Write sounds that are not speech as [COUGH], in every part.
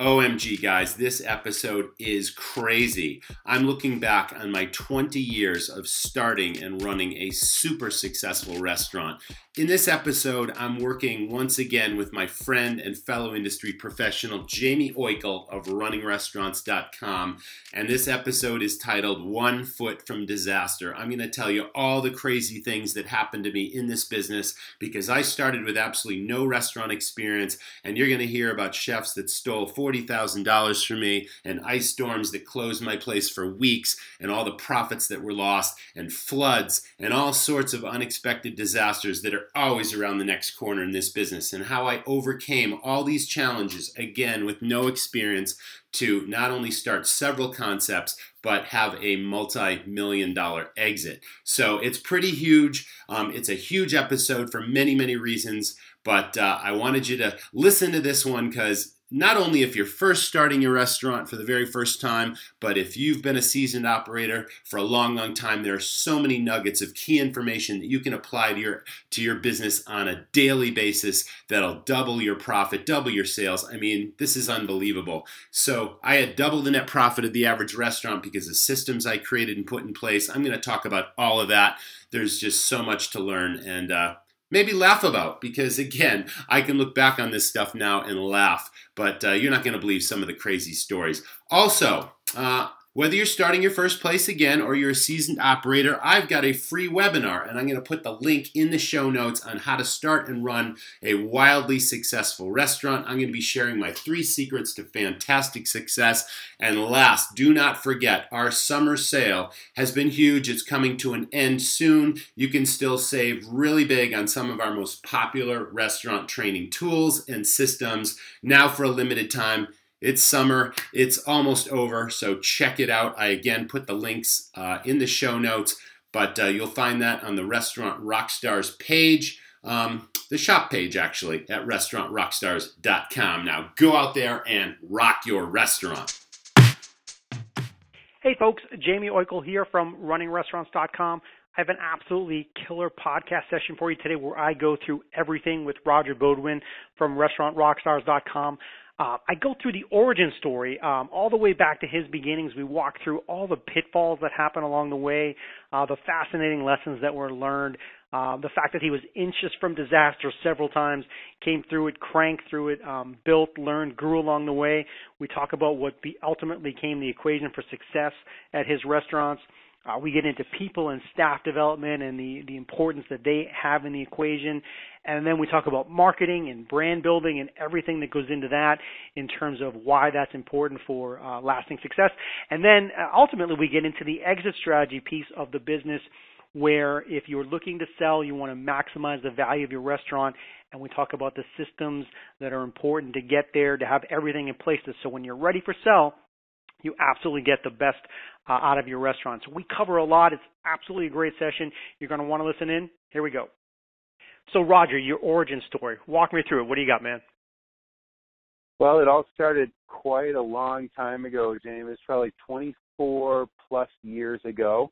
OMG, guys, this episode is crazy. I'm looking back on my 20 years of starting and running a super successful restaurant. In this episode, I'm working once again with my friend and fellow industry professional, Jaime Oikle of RunningRestaurants.com. And this episode is titled One Foot from Disaster. I'm going to tell you all the crazy things that happened to me in this business because I started with absolutely no restaurant experience. And you're going to hear about chefs that stole $40,000 for me and ice storms that closed my place for weeks and all the profits that were lost and floods and all sorts of unexpected disasters that are always around the next corner in this business and how I overcame all these challenges again with no experience to not only start several concepts but have a multi-million dollar exit. So it's pretty huge. Um, it's a huge episode for many, many reasons. But uh, I wanted you to listen to this one because not only if you're first starting your restaurant for the very first time, but if you've been a seasoned operator for a long, long time, there are so many nuggets of key information that you can apply to your to your business on a daily basis that'll double your profit, double your sales. I mean, this is unbelievable. So I had double the net profit of the average restaurant because of systems I created and put in place. I'm going to talk about all of that. There's just so much to learn, and uh, maybe laugh about because again i can look back on this stuff now and laugh but uh, you're not going to believe some of the crazy stories. Also uh, whether you're starting your first place again or you're a seasoned operator, I've got a free webinar, and I'm going to put the link in the show notes on how to start and run a wildly successful restaurant. I'm going to be sharing my three secrets to fantastic success. And last, do not forget, our summer sale has been huge. It's coming to an end soon. You can still save really big on some of our most popular restaurant training tools and systems now for a limited time. It's summer. It's almost over, so check it out. I again put the links uh, in the show notes, but uh, you'll find that on the Restaurant Rockstars page, um, the shop page actually, at restaurantrockstars.com. Now go out there and rock your restaurant. Hey folks, Jaime Oikle here from runningrestaurants.com. I have an absolutely killer podcast session for you today where I go through everything with Roger Beaudoin from restaurantrockstars.com. Uh, I go through the origin story um, all the way back to his beginnings. We walk through all the pitfalls that happen along the way, uh, the fascinating lessons that were learned, uh, the fact that he was inches from disaster several times, came through it, cranked through it, um, built, learned, grew along the way. We talk about what be, ultimately became the equation for success at his restaurants. Uh, we get into people and staff development and the, the importance that they have in the equation. And then we talk about marketing and brand building and everything that goes into that in terms of why that's important for uh, lasting success. And then uh, ultimately we get into the exit strategy piece of the business where if you're looking to sell, you want to maximize the value of your restaurant. And we talk about the systems that are important to get there, to have everything in place. So when you're ready for sell, you absolutely get the best uh, out of your restaurant. So we cover a lot. It's absolutely a great session. You're going to want to listen in. Here we go. So Roger, your origin story. Walk me through it. What do you got, man? Well, it all started quite a long time ago, James. It's probably 24 plus years ago.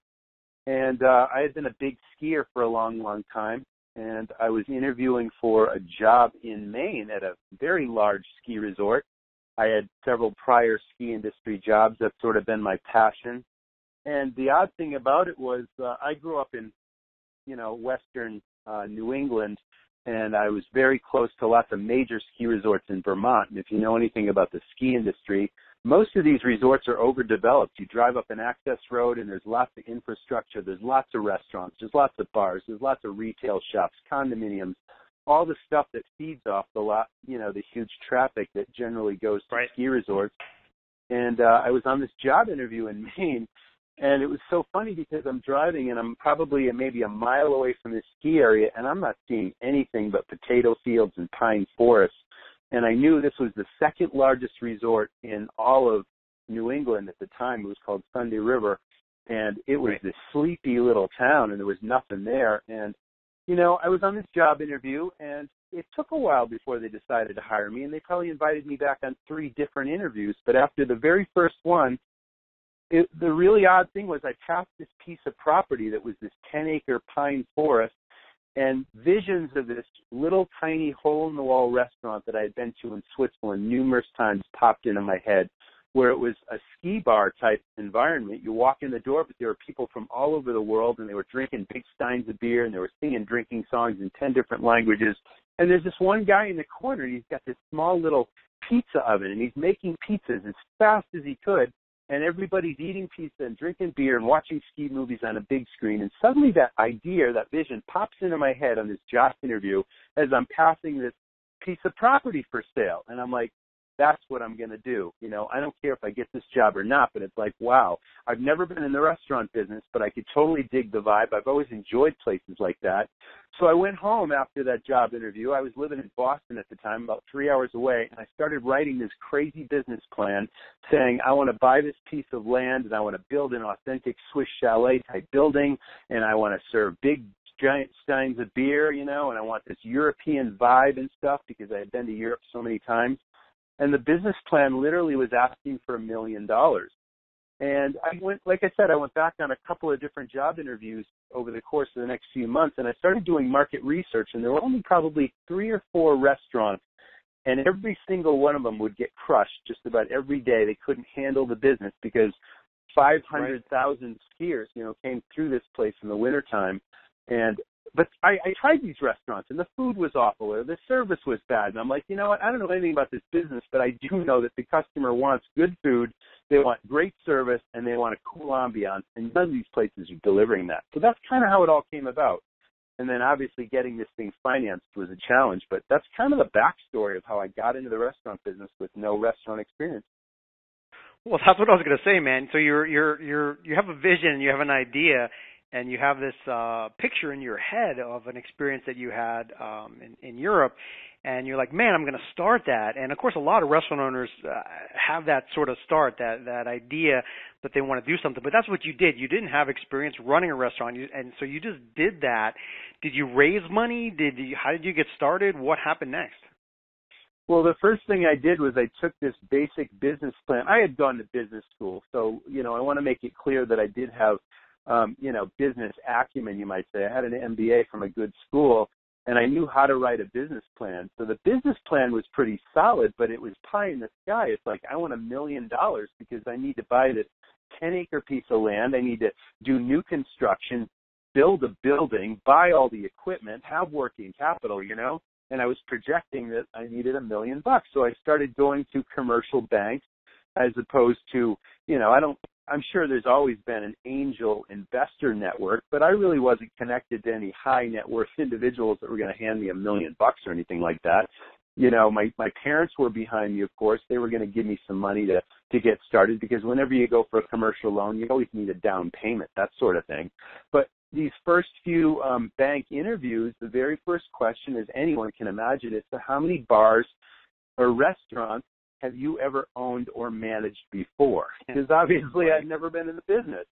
And uh, I had been a big skier for a long, long time. And I was interviewing for a job in Maine at a very large ski resort. I had several prior ski industry jobs. That's sort of been my passion. And the odd thing about it was uh, I grew up in, you know, western uh, New England, and I was very close to lots of major ski resorts in Vermont. And if you know anything about the ski industry, most of these resorts are overdeveloped. You drive up an access road and there's lots of infrastructure, there's lots of restaurants, there's lots of bars, there's lots of retail shops, condominiums, all the stuff that feeds off the lot, you know, the huge traffic that generally goes to right. ski resorts. And uh, I was on this job interview in Maine, and it was so funny because I'm driving and I'm probably maybe a mile away from this ski area, and I'm not seeing anything but potato fields and pine forests. And I knew this was the second largest resort in all of New England at the time. It was called Sunday River, and it was right. this sleepy little town, and there was nothing there. And you know, I was on this job interview and it took a while before they decided to hire me and they probably invited me back on three different interviews. But after the very first one, it, the really odd thing was I passed this piece of property that was this 10 acre pine forest and visions of this little tiny hole in the wall restaurant that I had been to in Switzerland numerous times popped into my head where it was a ski bar type environment. You walk in the door, but there were people from all over the world and they were drinking big steins of beer and they were singing drinking songs in 10 different languages. And there's this one guy in the corner and he's got this small little pizza oven and he's making pizzas as fast as he could and everybody's eating pizza and drinking beer and watching ski movies on a big screen. And suddenly that idea, that vision pops into my head on this job interview as I'm passing this piece of property for sale. And I'm like, that's what I'm going to do. You know, I don't care if I get this job or not, but it's like, wow, I've never been in the restaurant business, but I could totally dig the vibe. I've always enjoyed places like that. So I went home after that job interview. I was living in Boston at the time, about three hours away, and I started writing this crazy business plan saying, I want to buy this piece of land and I want to build an authentic Swiss chalet type building and I want to serve big giant steins of beer, you know, and I want this European vibe and stuff because I had been to Europe so many times and the business plan literally was asking for a million dollars. And I went, like I said, I went back on a couple of different job interviews over the course of the next few months, and I started doing market research. And there were only probably three or four restaurants, and every single one of them would get crushed just about every day. They couldn't handle the business because 500,000 right. skiers, you know, came through this place in the wintertime, and but I, I tried these restaurants and the food was awful or the service was bad. And I'm like, you know what? I don't know anything about this business, but I do [LAUGHS] know that the customer wants good food, they want great service, and they want a cool ambiance. And none of these places are delivering that. So that's kind of how it all came about. And then obviously getting this thing financed was a challenge, but that's kind of the backstory of how I got into the restaurant business with no restaurant experience. Well, that's what I was going to say, man. So you're you're you're you have a vision, you have an idea, and you have this uh, picture in your head of an experience that you had um, in, in Europe, and you're like, man, I'm going to start that. And of course, a lot of restaurant owners uh, have that sort of start, that that idea that they want to do something. But that's what you did. You didn't have experience running a restaurant, you, and so you just did that. Did you raise money? Did you? How did you get started? What happened next? Well, the first thing I did was I took this basic business plan. I had gone to business school, so you know I want to make it clear that I did have um, you know, business acumen, you might say. I had an MBA from a good school and I knew how to write a business plan. So the business plan was pretty solid, but it was pie in the sky. It's like, I want a million dollars because I need to buy this 10 acre piece of land. I need to do new construction, build a building, buy all the equipment, have working capital, you know? And I was projecting that I needed a million bucks. So I started going to commercial banks as opposed to, you know, I don't I'm sure there's always been an angel investor network, but I really wasn't connected to any high net worth [LAUGHS] individuals that were going to hand me a million bucks or anything like that. You know, my my parents were behind me, of course. They were going to give me some money to to get started because whenever you go for a commercial loan, you always need a down payment, that sort of thing. But these first few um, bank interviews, the very first question, as anyone can imagine, is so how many bars or restaurants have you ever owned or managed before? [LAUGHS] Because obviously I'd never been in the business.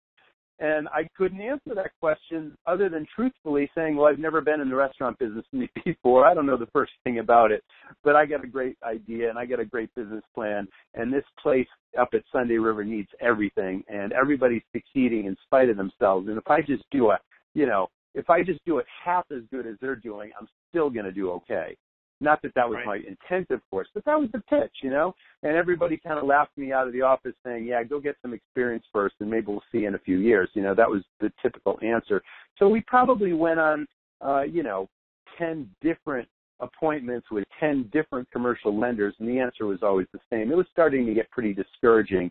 And I couldn't answer that question other than truthfully saying, well, I've never been in the restaurant business [LAUGHS] before. I don't know the first thing about it, but I got a great idea and I got a great business plan. And this place up at Sunday River needs everything and everybody's succeeding in spite of themselves. And if I just do a, you know, if I just do it half as good as they're doing, I'm still going to do okay. Not that that was right. my intent, of course, but that was the pitch, you know. And everybody kind of laughed me out of the office, saying, "Yeah, go get some experience first, and maybe we'll see in a few years." You know, that was the typical answer. So we probably went on, uh, you know, ten different appointments with 10 different commercial lenders and the answer was always the same. It was starting to get pretty discouraging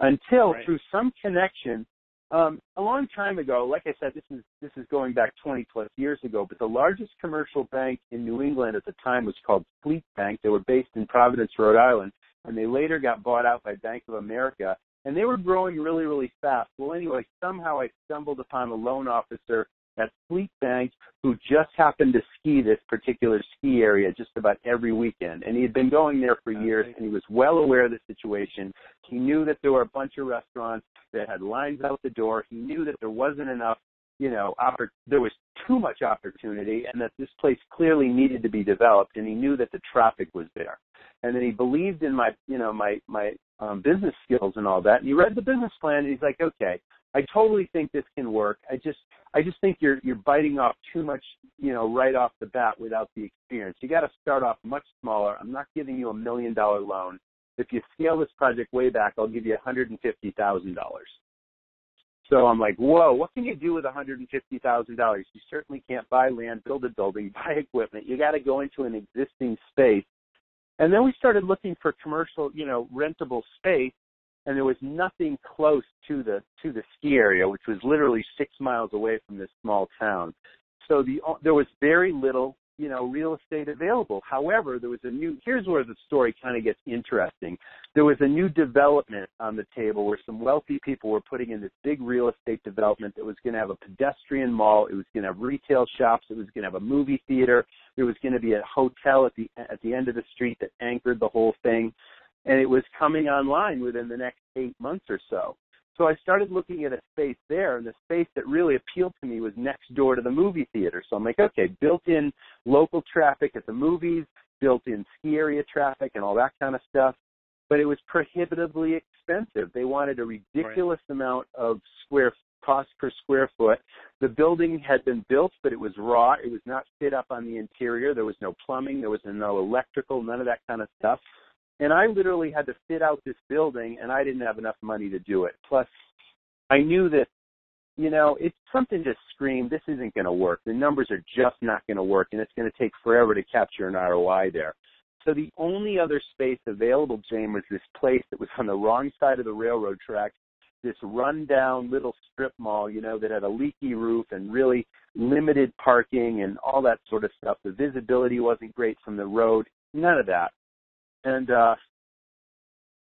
until right. through some connection um, a long time ago, like I said, this is this is going back 20 plus years ago. But the largest commercial bank in New England at the time was called Fleet Bank. They were based in Providence, Rhode Island, and they later got bought out by Bank of America. And they were growing really, really fast. Well, anyway, somehow I stumbled upon a loan officer at Fleet Bank who just happened to ski this particular ski area just about every weekend. And he had been going there for years and he was well aware of the situation. He knew that there were a bunch of restaurants that had lines out the door. He knew that there wasn't enough you know, oppor- there was too much opportunity and that this place clearly needed to be developed and he knew that the traffic was there. And then he believed in my, you know, my, my um, business skills and all that. And he read the business plan and he's like, okay, I totally think this can work. I just, I just think you're, you're biting off too much, you know, right off the bat without the experience. You got to start off much smaller. I'm not giving you a million dollar loan. If you scale this project way back, I'll give you $150,000. So I'm like, whoa, what can you do with $150,000? You certainly can't buy land, build a building, [LAUGHS] buy equipment. You got to go into an existing space. And then we started looking for commercial, you know, rentable space, and there was nothing close to the to the ski area, which was literally six miles away from this small town. So the there was very little you know, real estate available. However, there was a new, here's where the story kind of gets interesting. There was a new development on the table where some wealthy people were putting in this big real estate development that was going to have a pedestrian mall. It was going to have retail shops. It was going to have a movie theater. There was going to be a hotel at the, at the end of the street that anchored the whole thing. And it was coming online within the next eight months or so. So I started looking at a space there, and the space that really appealed to me was next door to the movie theater. So I'm like, okay, built-in local traffic at the movies, built-in ski area traffic, and all that kind of stuff. But it was prohibitively expensive. They wanted a ridiculous right. amount of square cost per square foot. The building had been built, but it was raw. It was not fit up on the interior. There was no plumbing. There was no electrical, none of that kind of stuff. And I literally had to fit out this building and I didn't have enough money to do it. Plus, I knew that, you know, it's something just screamed, this isn't going to work. The numbers are just not going to work and it's going to take forever to capture an ROI there. So the only other space available, James, was this place that was on the wrong side of the railroad track, this rundown little strip mall, you know, that had a leaky roof and really limited parking and all that sort of stuff. The visibility wasn't great from the road. None of that and uh,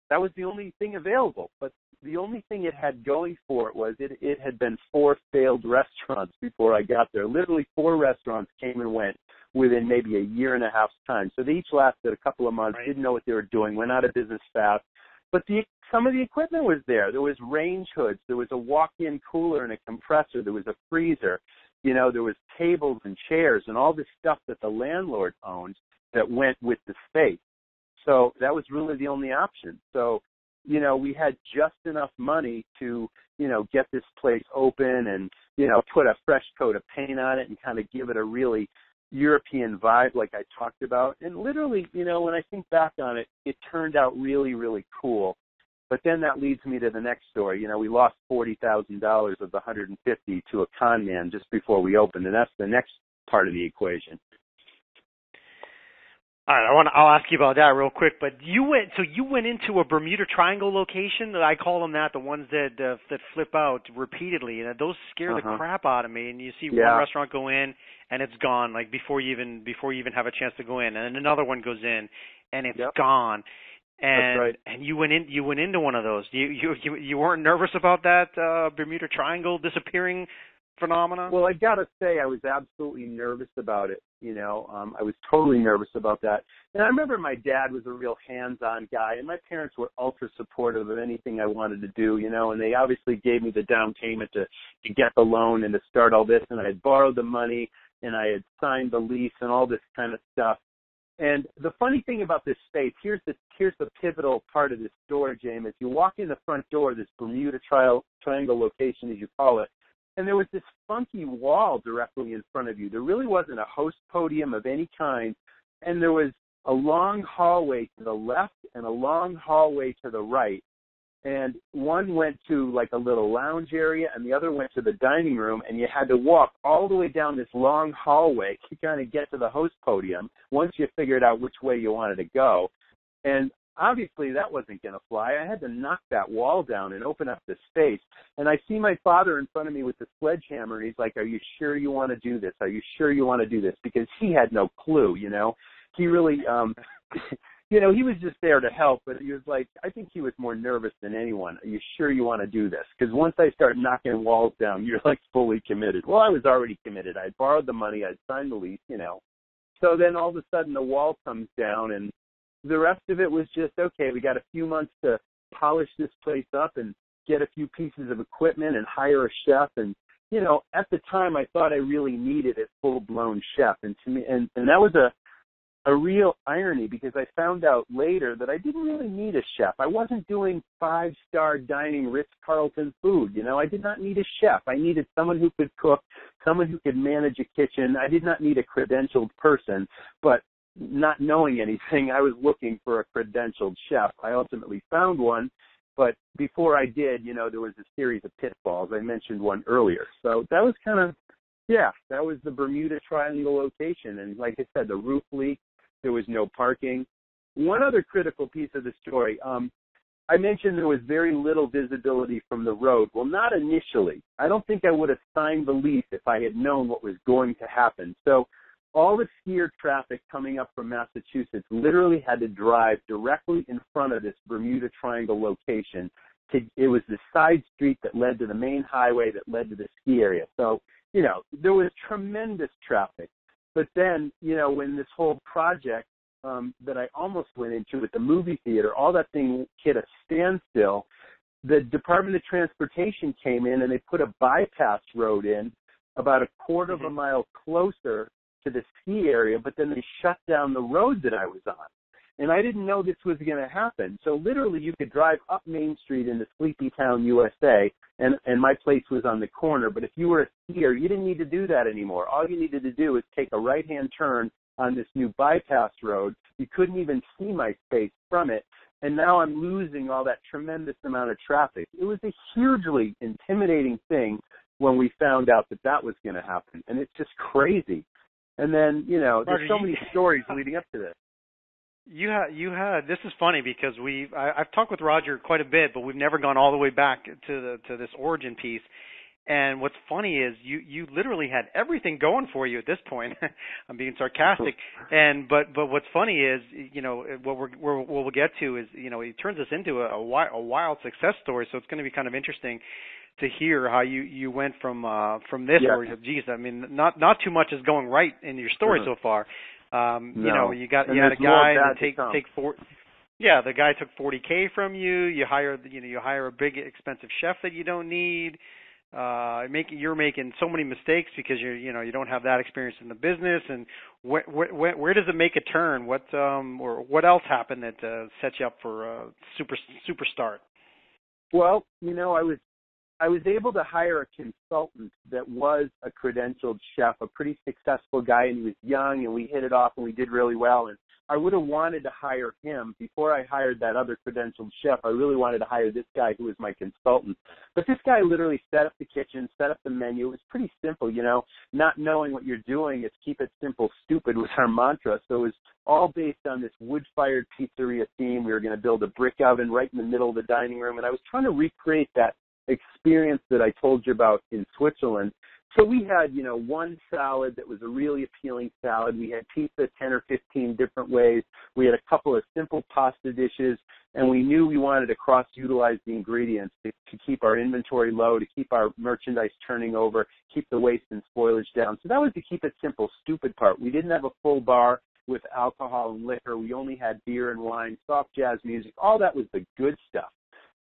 that was the only thing available. But the only thing it had going for it was it it had been four failed restaurants before I got there. Literally four restaurants came and went within maybe a year and a half's time. So they each lasted a couple of months, right. didn't know what they were doing, went out of business fast. But the some of the equipment was there. There was range hoods, there was a walk-in cooler and a compressor, there was a freezer, you know, there was tables and chairs and all this stuff that the landlord owned that went with the space. So that was really the only option. So, you know, we had just enough money to, you know, get this place open and, you know, put a fresh coat of paint on it and kind of give it a really European vibe like I talked about. And literally, you know, when I think back on it, it turned out really, really cool. But then that leads me to the next story. You know, we lost forty thousand dollars of the hundred and fifty to a con man just before we opened, and that's the next part of the equation. All right, I want to, I'll ask you about that real quick. But you went so you went into a Bermuda Triangle location. That I call them that, the ones that uh, that flip out repeatedly, and those scare uh-huh. the crap out of me. And you see yeah. one restaurant go in and it's gone, like before you even before you even have a chance to go in, and then another one goes in and it's yep. gone. And right. and you went in you went into one of those. You you you, you weren't nervous about that uh, Bermuda Triangle disappearing phenomenon? Well, I gotta say, I was absolutely nervous about it. You know, um, I was totally nervous about that. And I remember my dad was a real hands-on guy, and my parents were ultra supportive of anything I wanted to do. You know, and they obviously gave me the down payment to to get the loan and to start all this. And I had borrowed the money, and I had signed the lease and all this kind of stuff. And the funny thing about this space, here's the here's the pivotal part of this story, James. You walk in the front door, this Bermuda trial, Triangle location, as you call it, and there was this funky wall directly in front of you. There really wasn't a host podium of any kind, and there was a long hallway to the left and a long hallway to the right. And one went to like a little lounge area and the other went to the dining room and you had to walk all the way down this long hallway to kind of get to the host podium once you figured out which way you wanted to go. And obviously that wasn't going to fly. I had to knock that wall down and open up the space. And I see my father in front of me with the sledgehammer, and he's like, "Are you sure you want to do this? Are you sure you want to do this?" Because he had no clue, you know. He really, um, [LAUGHS] you know, he was just there to help, but he was like, I think he was more nervous than anyone. Are you sure you want to do this? Because once I start knocking walls down, you're like fully committed. Well, I was already committed. I borrowed the money. I'd signed the lease, you know. So then all of a sudden the wall comes down and the rest of it was just okay. We got a few months to polish this place up and get a few pieces of equipment and hire a chef and you know, at the time I thought I really needed a full blown chef and to me and, and that was a a real irony because I found out later that I didn't really need a chef. I wasn't doing five star dining Ritz Carlton food. You know, I did not need a chef. I needed someone who could cook, someone who could manage a kitchen. I did not need a credentialed person, but not knowing anything, I was looking for a credentialed chef. I ultimately found one, but before I did, you know, there was a series of pitfalls. I mentioned one earlier. So that was kind of yeah, that was the Bermuda Triangle location. And like I said, the roof leak, there was no parking. One other critical piece of the story. Um, I mentioned there was very little visibility from the road. Well, not initially. I don't think I would have signed the lease if I had known what was going to happen. So all the skier traffic coming up from Massachusetts literally had to drive directly in front of this Bermuda Triangle location. To, it was the side street that led to the main highway that led to the ski area. So, you know, there was tremendous traffic. But then, you know, when this whole project um, that I almost went into with the movie theater, all that thing hit a standstill. The Department of Transportation came in and they put a bypass road in about a quarter mm-hmm. of a mm-hmm. mile closer to the ski area, but then they shut down the road that I was on. And I didn't know this was going to happen. So literally you could drive up Main Street into Sleepy Town, USA, and, and my place was on the corner. But if you were a skier, you didn't need to do that anymore. All you needed to do was take a right hand turn on this new bypass road. You couldn't even see my space from it. And now I'm losing all that tremendous amount of traffic. It was a hugely intimidating thing when we found out that that was going to happen. And it's just crazy. And then, you know, there's so many [LAUGHS] stories leading up to this. You had you had this is funny because we I've talked with Roger quite a bit, but we've never gone all the way back to the to this origin piece. And what's funny is you you literally had everything going for you at this point. [LAUGHS] I'm being sarcastic. [LAUGHS] And but but what's funny is you know what we're, we're what we'll get to is you know he turns this into a, a wild, a wild success story. So it's going to be kind of interesting to hear how you you went from uh from this yeah. or geez I mean not not too much is going right in your story mm-hmm. so far um, no. you know, you got and you had a guy that take take four. Yeah, the guy took 40k from you. You hire you know you hire a big expensive chef that you don't need. Uh, making you're making so many mistakes because you're you know you don't have that experience in the business. And wh- wh- wh- where does it make a turn? What um or what else happened that uh, set you up for a super super start? Well, you know, I was I was able to hire a consultant that was a credentialed chef, a pretty successful guy, and he was young, and we hit it off, and we did really well. And I would have wanted to hire him before I hired that other credentialed chef. I really wanted to hire this guy who was my consultant. But this guy literally set up the kitchen, set up the menu. It was pretty simple, you know. Not knowing what you're doing, it's keep it simple, stupid was our mantra. So it was all based on this wood-fired pizzeria theme. We were going to build a brick oven right in the middle of the dining room, and I was trying to recreate that experience that I told you about in Switzerland. So we had, you know, one salad that was a really appealing salad. We had pizza 10 or 15 different ways. We had a couple of simple pasta dishes, and we knew we wanted to cross utilize the ingredients to, to keep our inventory low, to keep our merchandise turning over, keep the waste and spoilage down. So that was the keep it simple, stupid part. We didn't have a full bar with alcohol and liquor. We only had beer and wine, soft jazz music. All that was the good stuff,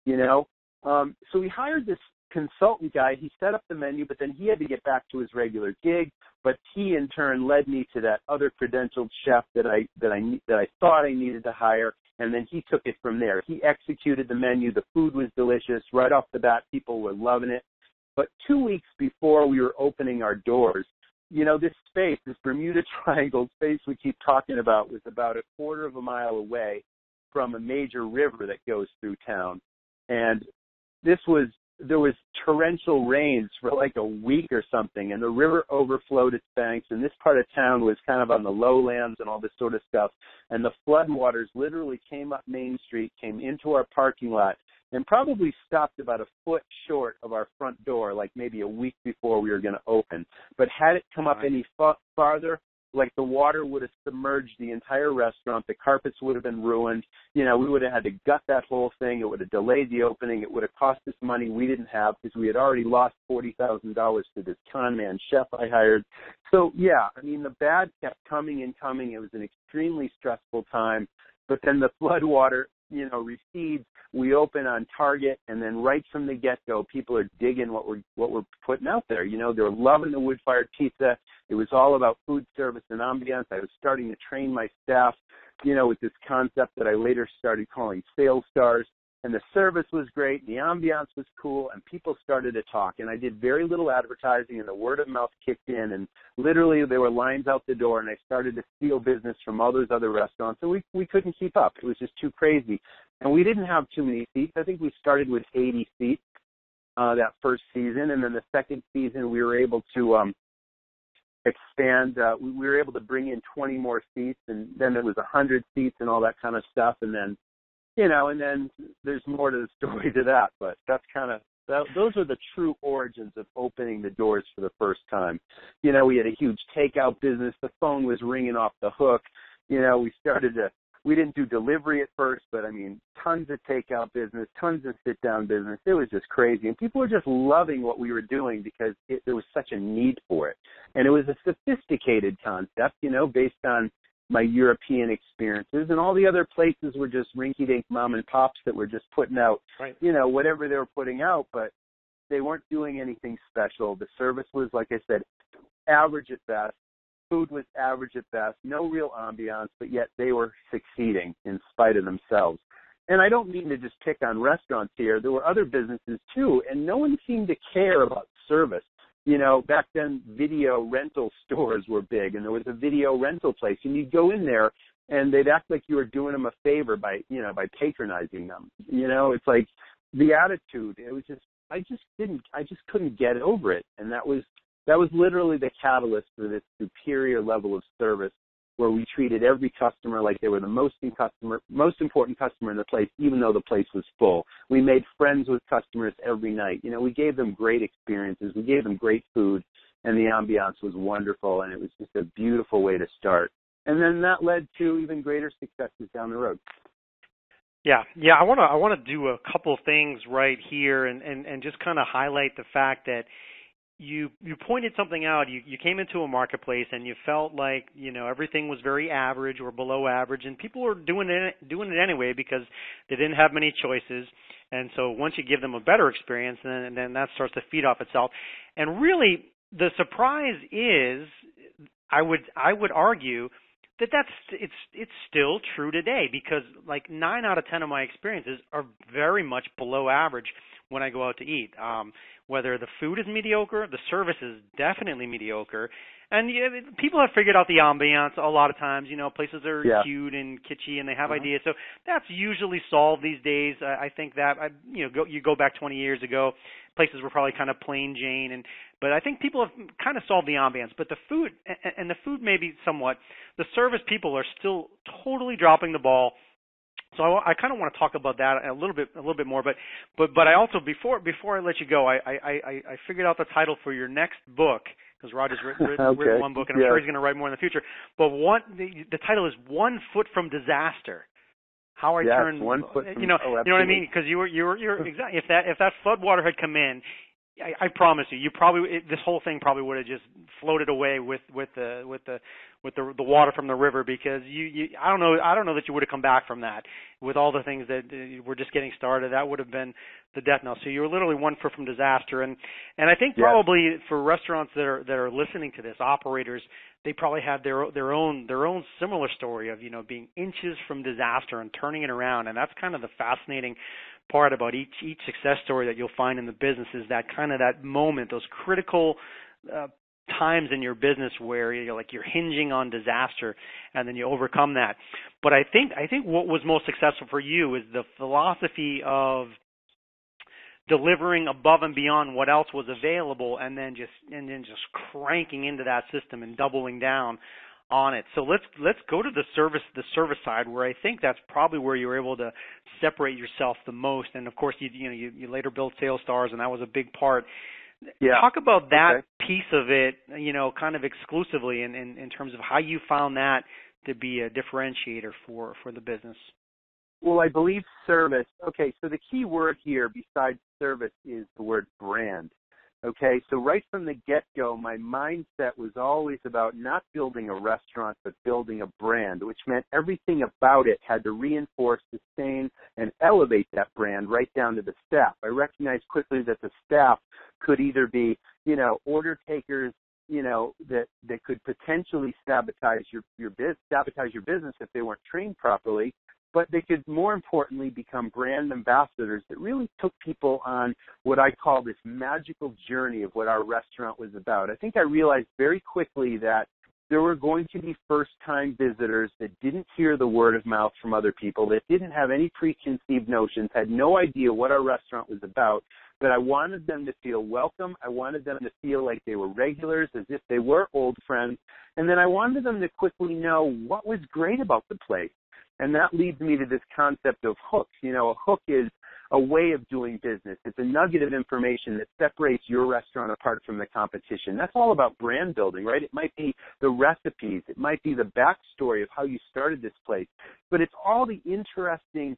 you know? Um, so we hired this consultant guy. He set up the menu, but then he had to get back to his regular gig. But he in turn led me to that other credentialed chef that I that I that I thought I needed to hire, and then he took it from there. He executed the menu. The food was delicious right off the bat. People were loving it. But two weeks before we were opening our doors, you know, this space, this Bermuda [LAUGHS] Triangle space we keep talking about, was about a quarter of a mile away from a major river that goes through town. And this was there was torrential rains for like a week or something and the river overflowed its banks and this part of town was kind of on the lowlands and all this sort of stuff. And the floodwaters literally came up main street came into our parking lot and probably stopped about a foot short of our front door like maybe a week before we were going to open. But had it come up any fa- farther like the water would have submerged the entire restaurant. The carpets would have been ruined. You know, we would have had to gut that whole thing. It would have delayed the opening. It would have cost us money we didn't have because we had already lost forty thousand dollars to this con man chef I hired. So yeah, I mean the bad kept coming and coming. It was an extremely stressful time. But then the flood water you know, recedes. We open on target, and then right from the get-go, people are digging what we're what we're putting out there. You know, they're loving the wood-fired pizza. It was all about food service and ambiance. I was starting to train my staff, you know, with this concept that I later started calling sales stars and the service was great, the ambiance was cool, and people started to talk. And I did very little advertising, and the word of mouth kicked in, and literally there were lines out the door, and I started to steal business from all those other restaurants, and we we couldn't keep up. It was just too crazy, and we didn't have too many seats. I think we started with 80 seats uh, that first season, and then the second season we were able to um, expand. Uh, we, we were able to bring in 20 more seats, and then it was 100 seats and all that kind of stuff, and then you know, and then there's more to the [LAUGHS] story to that, but that's kind of that, those are the true origins of opening the doors for the first time. You know, we had a huge takeout business. The phone was ringing off the hook. You know, we started to we didn't do delivery at first, but I mean, tons of takeout business, tons of sit down business. It was just crazy, and people were just loving what we were doing because it, there was such a need for it, and it was a sophisticated concept, you know, based on my European experiences, and all the other places were just rinky-dink mom and pops that were just putting out, right. you know, whatever they were putting out, but they weren't doing anything special. The service was, like I said, average at best. Food was average at best. No real ambiance, but yet they were succeeding in spite of themselves. And I don't mean to just pick on restaurants here. There were other businesses too, and no one seemed to care about service you know, back then video rental stores were big and there was a video rental place and you'd go in there and they'd act like you were doing them a favor by, you know, by patronizing them. You know, it's like the attitude, it was just, I just didn't, I just couldn't get over it. And that was, that was literally the catalyst for this superior level of service where we treated every customer like they were the most customer, most important customer in the place, even though the place was full. We made friends with customers every night. You know, we gave them great experiences. We gave them great food, and the ambiance was wonderful, and it was just a beautiful way to start. And then that led to even greater successes down the road. Yeah, yeah. I want to I want to do a couple things right here, and and and just kind of highlight the fact that you you pointed something out. You you came into a marketplace and you felt like you know everything was very average or below average, and people were doing it doing it anyway because they didn't have many choices. And so once you give them a better experience, then then that starts to feed off itself. And really, the surprise is, I would I would argue that that's it's it's still true today because like nine out of ten of my experiences are very much below average when I go out to eat. Um, whether the food is mediocre, the service is definitely mediocre, and yeah, people have figured out the ambiance a lot of times. You know, places are yeah. cute and kitschy, and they have uh-huh. ideas. So that's usually solved these days. I, I think that I, you know, go, you go back 20 years ago, places were probably kind of plain Jane, and but I think people have kind of solved the ambiance. But the food and the food maybe somewhat. The service people are still totally dropping the ball so I, I kind of want to talk about that a little bit, a little bit more. But, but, but I also before before I let you go, I I I, I figured out the title for your next book because Roger's written, [LAUGHS] written, okay. written one book, and I'm yeah. sure he's going to write more in the future. But one, the, the title is One Foot from Disaster. How I yes, turned, one foot from, you know, oh, you know what I mean? Because you were, you were, you're [LAUGHS] exactly. If that, if that flood water had come in, I, I promise you, you probably it, this whole thing probably would have just floated away with with the with the with the the water from the river because you you I don't know I don't know that you would have come back from that with all the things that uh, were just getting started. That would have been the death knell. So you were literally one foot from disaster. And and I think yes. probably for restaurants that are that are listening to this, operators, they probably have their their own their own similar story of you know being inches from disaster and turning it around. And that's kind of the fascinating part about each each success story that you'll find in the business is that kind of that moment, those critical uh, times in your business where you're like you're hinging on disaster and then you overcome that. But I think I think what was most successful for you is the philosophy of delivering above and beyond what else was available and then just and then just cranking into that system and doubling down on it. So let's let's go to the service the service side where I think that's probably where you were able to separate yourself the most. And of course, you you know you, you later built Sales Stars, and that was a big part. Yeah. Talk about that okay. piece of it, you know, kind of exclusively in, in in terms of how you found that to be a differentiator for for the business. Well, I believe service. Okay, so the key word here besides service is the word brand. Okay, so right from the get go, my mindset was always about not building a restaurant, but building a brand, which meant everything about it had to reinforce, sustain, and elevate that brand right down to the staff. I recognized quickly that the staff could either be, you know, order takers, you know, that that could potentially sabotage your your biz, sabotage your business if they weren't trained properly, but they could more importantly become brand ambassadors that really took people on what I call this magical journey of what our restaurant was about. I think I realized very quickly that there were going to be first time visitors that didn't hear the word of mouth from other people, that didn't have any preconceived notions, had no idea what our restaurant was about, but I wanted them to feel welcome. I wanted them to feel like they were regulars, as if they were old friends. And then I wanted them to quickly know what was great about the place. And that leads me to this concept of hooks. You know, a hook is a way of doing business. It's a nugget of information that separates your restaurant apart from the competition. That's all about brand building, right? It might be the recipes. It might be the backstory of how you started this place. But it's all the interesting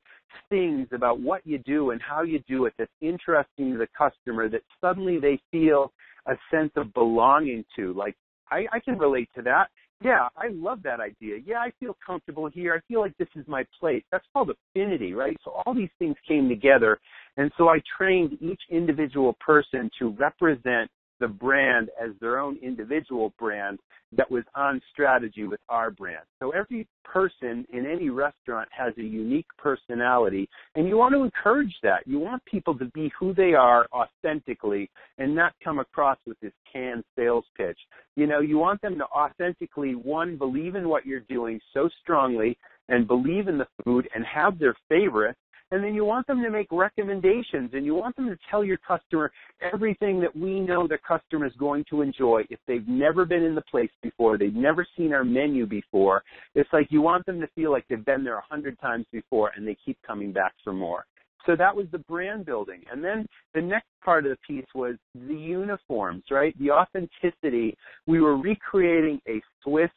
things about what you do and how you do it that's interesting to the customer that suddenly they feel a sense of belonging to. Like, I, I can relate to that yeah, I love that idea. Yeah, I feel comfortable here. I feel like this is my place. That's called affinity, right? So all these things came together. And so I trained each individual person to represent the brand as their own individual brand that was on strategy with our brand. So every person in any restaurant has a unique personality and you want to encourage that. You want people to be who they are authentically and not come across with this canned sales pitch. You know, you want them to authentically, one, believe in what you're doing so strongly and believe in the food and have their favorites and then you want them to make recommendations and you want them to tell your customer everything that we know the customer is going to enjoy if they've never been in the place before, they've never seen our menu before. It's like you want them to feel like they've been there a hundred times before and they keep coming back for more. So that was the brand building. And then the next part of the piece was the uniforms, right? The authenticity. We were recreating a Swiss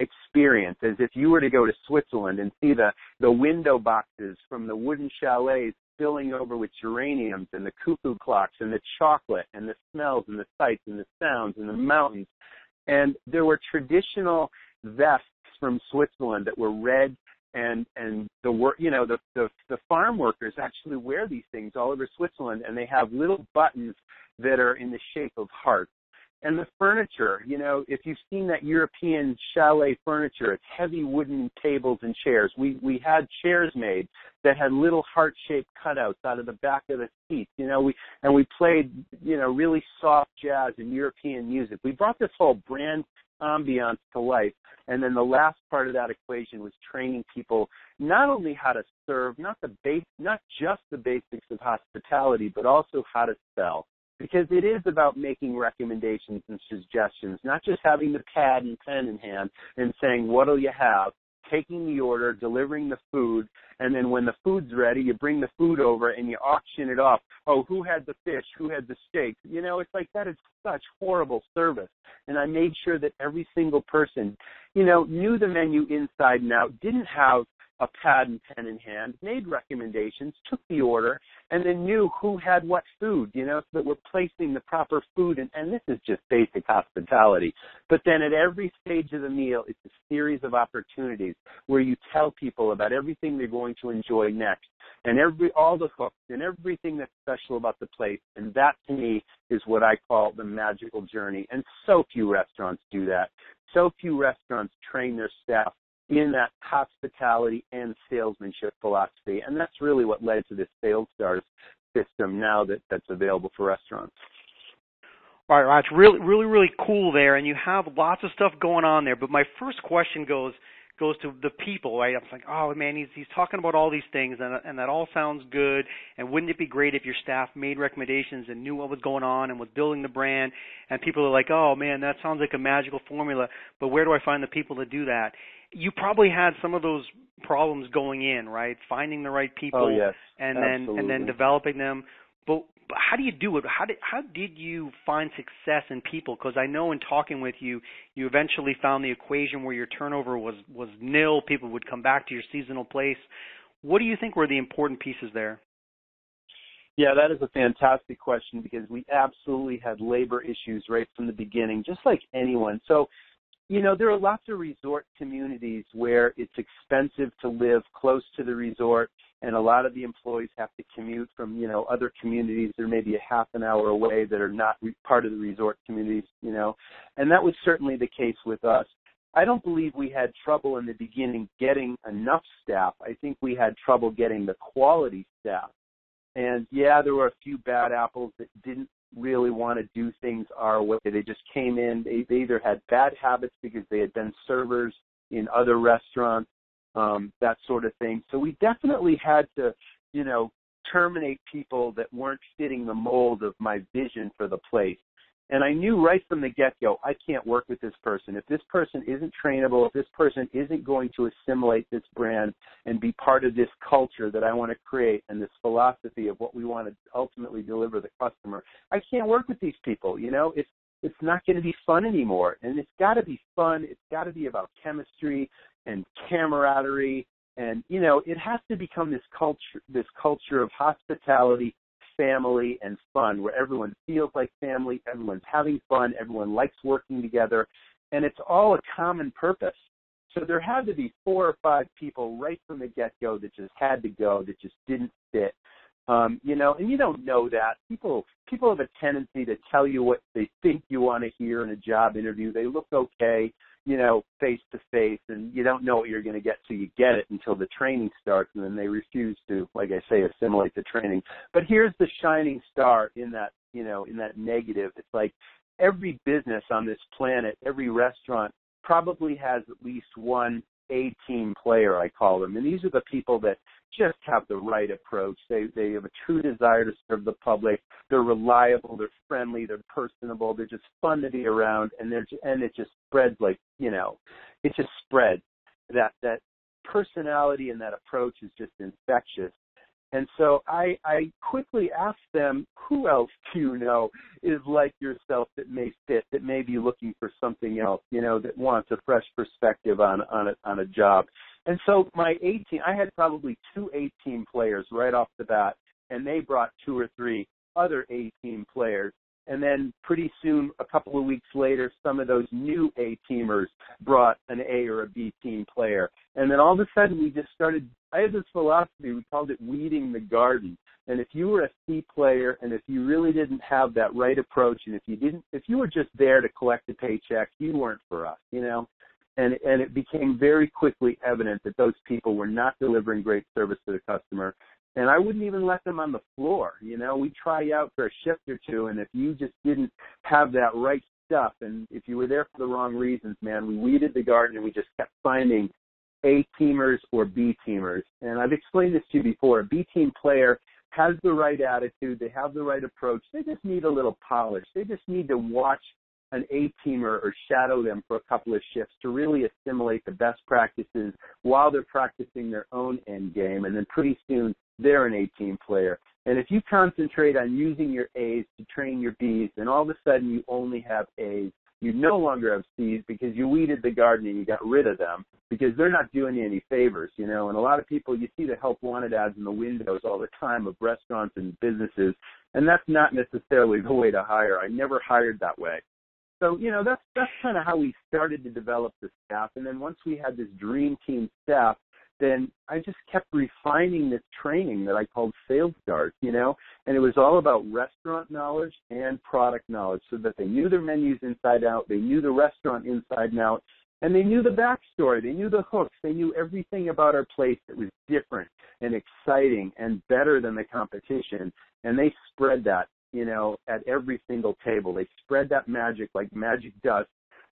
experience as if you were to go to Switzerland and see the, the window boxes from the wooden chalets filling over with geraniums and the cuckoo clocks and the chocolate and the smells and the sights and the sounds and the mountains. And there were traditional vests from Switzerland that were red and and the work you know the, the the farm workers actually wear these things all over Switzerland and they have little buttons that are in the shape of hearts and the furniture, you know, if you've seen that European chalet furniture, it's heavy wooden tables and chairs. We we had chairs made that had little heart-shaped cutouts out of the back of the seats. You know, we and we played, you know, really soft jazz and European music. We brought this whole brand ambiance to life. And then the last part of that equation was training people not only how to serve, not the base, not just the basics of hospitality, but also how to sell because it is about making recommendations and suggestions, not just having the pad and pen in hand and saying, what'll you have? Taking the order, delivering the food, and then when the food's ready, you bring the food over and you auction it off. Oh, who had the fish? Who had the steak? You know, it's like that is such horrible service. And I made sure that every single person, you know, knew the menu inside and out, didn't have a pad and pen in hand, made recommendations, took the order, and then knew who had what food, you know, so that we're placing the proper food. And, and this is just basic hospitality. But then at every stage of the meal, it's a series of opportunities where you tell people about everything they're going to enjoy next and every all the hooks and everything that's special about the place. And that to me is what I call the magical journey. And so few restaurants do that. So few restaurants train their staff in that hospitality and salesmanship philosophy. And that's really what led to this sales stars system now that, that's available for restaurants. All right. It's really, really, really cool there, and you have lots of stuff going on there. But my first question goes goes to the people, right? I'm like, oh man, he's he's talking about all these things, and and that all sounds good. And wouldn't it be great if your staff made recommendations and knew what was going on and was building the brand? And people are like, oh man, that sounds like a magical formula. But where do I find the people to do that? You probably had some of those problems going in, right? Finding the right oh, people oh, yes. and Absolutely. then and then developing them. But, but how do you do it? How did how did you find success in people? Because I know in talking with you, you eventually found the equation where your turnover was was nil. People would come back to your seasonal place. What do you think were the important pieces there? Yeah, that is a fantastic question because we absolutely had labor issues right from the beginning, just like anyone. So, you know, there are lots of resort communities where it's expensive to live close to the resort and a lot of the employees have to commute from, you know, other communities that are maybe a half an hour away that are not re- part of the resort communities, you know. And that was certainly the case with us. I don't believe we had trouble in the beginning getting enough staff. I think we had trouble getting the quality staff. And yeah, there were a few bad apples that didn't really want to do things our way. They just came in. They, they either had bad habits because they had been servers in other restaurants, um, that sort of thing. So we definitely had to, you know, terminate people that weren't fitting the mold of my vision for the place. And I knew right from the get go, I can't work with this person. If this person isn't trainable, if this person isn't going to assimilate this brand and be part of this culture that I want to create and this philosophy of what we want to ultimately deliver the customer, I can't work with these people. You know, it's it's not going to be fun anymore. And it's got to be fun. It's got to be about chemistry and camaraderie. And you know, it has to become this culture, this culture of hospitality family and fun where everyone feels like family, everyone's having fun, everyone likes working together, and it's all a common purpose. So there had to be four or five people right from the get go that just had to go, that just didn't fit. Um, you know, and you don't know that. People people have a tendency to tell you what they think you want to hear in a job interview. They look okay you know, face to face, and you don't know what you're going to get till you get it until the training starts, and then they refuse to, like I say, assimilate the training. But here's the shining star in that, you know, in that negative. It's like every business on this planet, every restaurant probably has at least one A team player, I call them, and these are the people that just have the right approach. They they have a true desire to serve the public. They're reliable. They're friendly. They're personable. They're just fun to be around, and they're and it just spreads like you know, it just spreads. That that personality and that approach is just infectious. And so I, I quickly asked them, who else [LAUGHS] do you know is like yourself that may fit, that may be looking for something else, you know, that wants a fresh perspective on on a on a job. And so my A team, I had probably two A team players right off the bat, and they brought two or three other A team players. And then pretty soon, a couple of weeks later, some of those new A teamers brought an A or a B team player. And then all of a sudden, we just started. I had this philosophy. We called it weeding the garden. And if you were a C player, and if you really didn't have that right approach, and if you didn't, if you were just there to collect a paycheck, you weren't for us. You know and and it became very quickly evident that those people were not delivering great service to the customer and I wouldn't even let them on the floor. You know, we try out for a shift or two, and if you just didn't have that right stuff, and if you were there for the wrong reasons, man, we weeded the garden and we just kept finding A teamers or B teamers. And I've explained this to you before. A B team player has the right attitude, they have the right approach. They just need a little polish. They just need to watch an A teamer or shadow them for a couple of shifts to really assimilate the best practices while they're practicing their own end game. And then pretty soon they're an A team player. And if you concentrate on using your A's to train your B's, then all of a sudden you only have A's. You no longer have C's because you weeded the garden and you got rid of them because they're not doing you any favors, you know. And a lot of people, you see the help wanted ads in the windows all the time of restaurants and businesses, and that's not necessarily the way to hire. I never hired that way so you know that's that's kind of how we started to develop the staff. And then once we had this dream team staff then I just kept refining this training that I called sales stars, you know, and it was all about restaurant knowledge and product knowledge so that they knew their menus inside out, they knew the restaurant inside and out, and they knew the backstory, they knew the hooks, they knew everything about our place that was different and exciting and better than the competition, and they spread that you know, at every single table. They spread that magic like magic dust.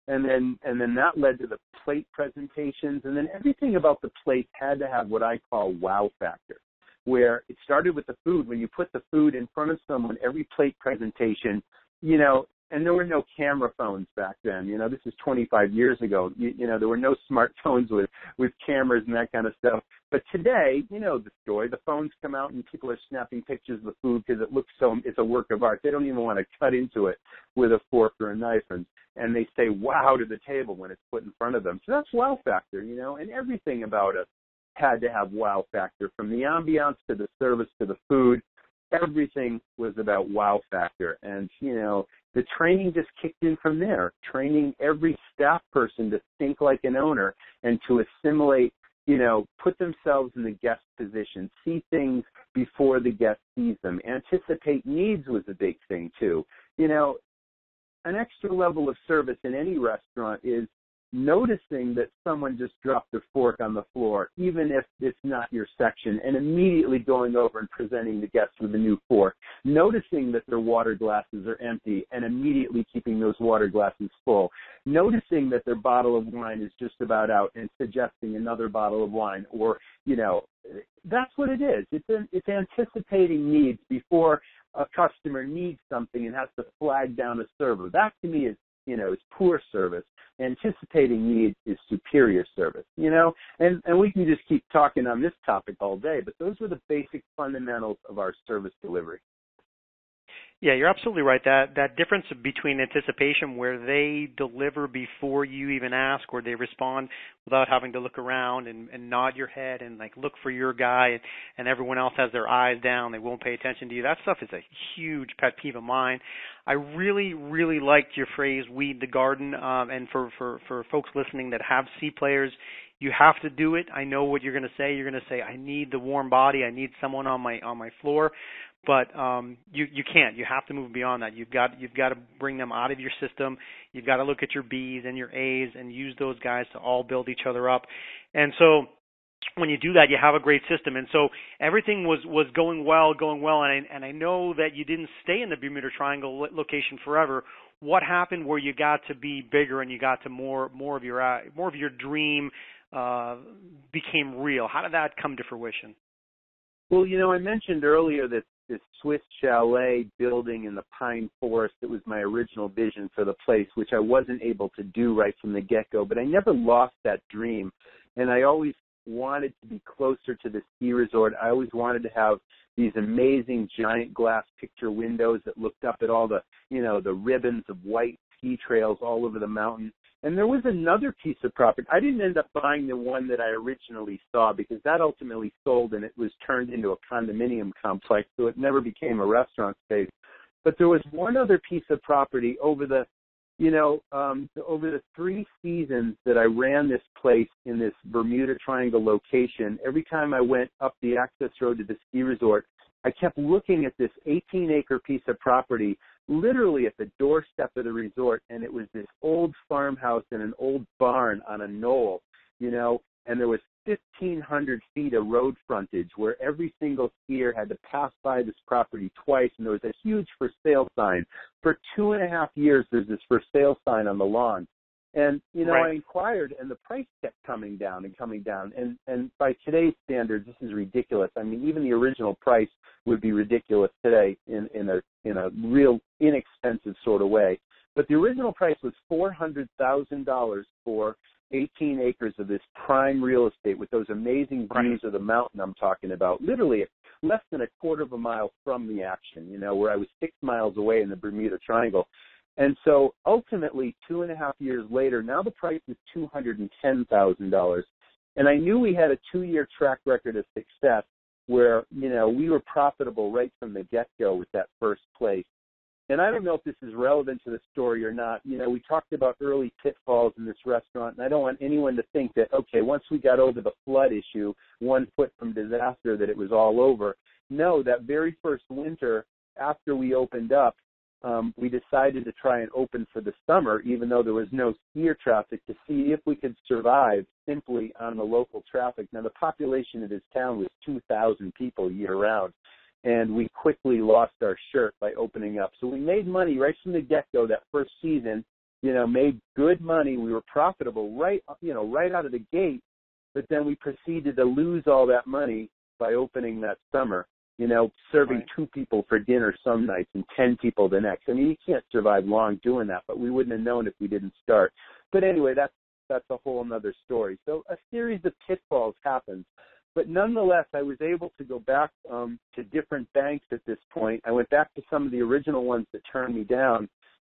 And then and then that led to the plate presentations and then everything about the plate had to have what I call wow factor. Where it started with the food. When you put the food in front of someone, every plate presentation, you know, and there were no camera phones back then. You know, this is 25 years ago. You, you know, there were no [LAUGHS] smartphones with with cameras and that kind of stuff. But today, you know the story. The phones come out and people are snapping pictures of the food because it looks so. It's a work of art. They don't even want to cut into it with a fork or a knife, and and they say wow to the table when it's put in front of them. So that's wow factor, you know. And everything about us had to have wow factor, from the ambiance to the service to the food everything was about wow factor. And, you know, the training just kicked in from there, training every staff person to think like an owner and to assimilate, you know, put themselves in the guest position, see things before the guest sees them. Anticipate needs was a big thing too. You know, an extra level of service in any restaurant is noticing that someone just dropped a fork on the floor, even if it's not your section, and immediately going over and presenting the guest with a new fork, noticing that their water glasses are empty and immediately keeping those water glasses full, noticing that their bottle of wine is just about out and suggesting another bottle of wine, or, you know, that's what it is. It's, an, it's anticipating needs before a customer needs something and has to flag down a server. That to me is you know, is poor service. Anticipating needs is superior service, you know? And, and we can just keep talking on this topic all day, but those are the basic fundamentals of our service delivery. Yeah, you're absolutely right. That that difference between anticipation, where they deliver before you even ask, or they respond without having to look around and, and nod your head and like look for your guy, and, and everyone else has their eyes down, they won't pay attention to you. That stuff is a huge pet peeve of mine. I really, really liked your phrase "weed the garden," um, and for for for folks listening that have C players, you have to do it. I know what you're going to say. You're going to say, "I need the warm body. I need someone on my on my floor." But um, you you can't. You have to move beyond that. You've got you've got to bring them out of your system. You've got to look at your B's and your A's and use those guys to all build each other up. And so when you do that, you have a great system. And so everything was was going well, going well. And I, and I know that you didn't stay in the Bermuda Triangle location forever. What happened where you got to be bigger and you got to more more of your uh, more of your dream uh, became real? How did that come to fruition? Well, you know, I mentioned earlier that this Swiss chalet building in the pine forest that was my original vision for the place, which I wasn't able to do right from the get go. But I never lost that dream. And I always wanted to be closer to the ski resort. I always wanted to have these amazing giant glass picture windows that looked up at all the, you know, the ribbons of white ski trails all over the mountain. And there was another piece of property. I didn't end up buying the one that I originally saw because that ultimately sold and it was turned into a condominium complex, so it never became a restaurant space. But there was one other piece of property over the, you know, um, over the three seasons that I ran this place in this Bermuda Triangle location. Every time I went up the access road to the ski resort, I kept looking at this 18 acre piece of property literally at the doorstep of the resort and it was this old farmhouse and an old barn on a knoll, you know, and there was 1500 feet of road frontage where every single skier had to pass by this property twice and there was a huge for sale sign. For two and a half years there's this for sale sign on the lawn. And you know, right. I inquired, and the price kept coming down and coming down. And and by today's standards, this is ridiculous. I mean, even the original price would be ridiculous today in in a in a real inexpensive sort of way. But the original price was four hundred thousand dollars for 18 acres of this prime real estate with those amazing views of the mountain I'm talking about. Literally less than a quarter of a mile from the action. You know, where I was six miles away in the Bermuda Triangle. And so ultimately, two and a half years later, now the price is $210,000. And I knew we had a two year track record of success where, you know, we were profitable right from the get go with that first place. And I don't know if this is relevant to the story or not. You know, we talked about early pitfalls in this restaurant, and I don't want anyone to think that, okay, once we got over the flood issue, one foot from disaster, that it was all over. No, that very first winter after we opened up, um, we decided to try and open for the summer, even though there was no skier traffic, to see if we could survive simply on the local traffic. Now, the population of this town was 2,000 people year round, and we quickly lost our shirt by opening up. So we made money right from the get-go that first season. You know, made good money. We were profitable right, you know, right out of the gate. But then we proceeded to lose all that money by opening that summer you know, serving right. two people for dinner some nights and ten people the next. I mean, you can't survive long doing that, but we wouldn't have known if we didn't start. But anyway, that's that's a whole another story. So a series of pitfalls happened, but nonetheless, I was able to go back um, to different banks at this point. I went back to some of the original ones that turned me down,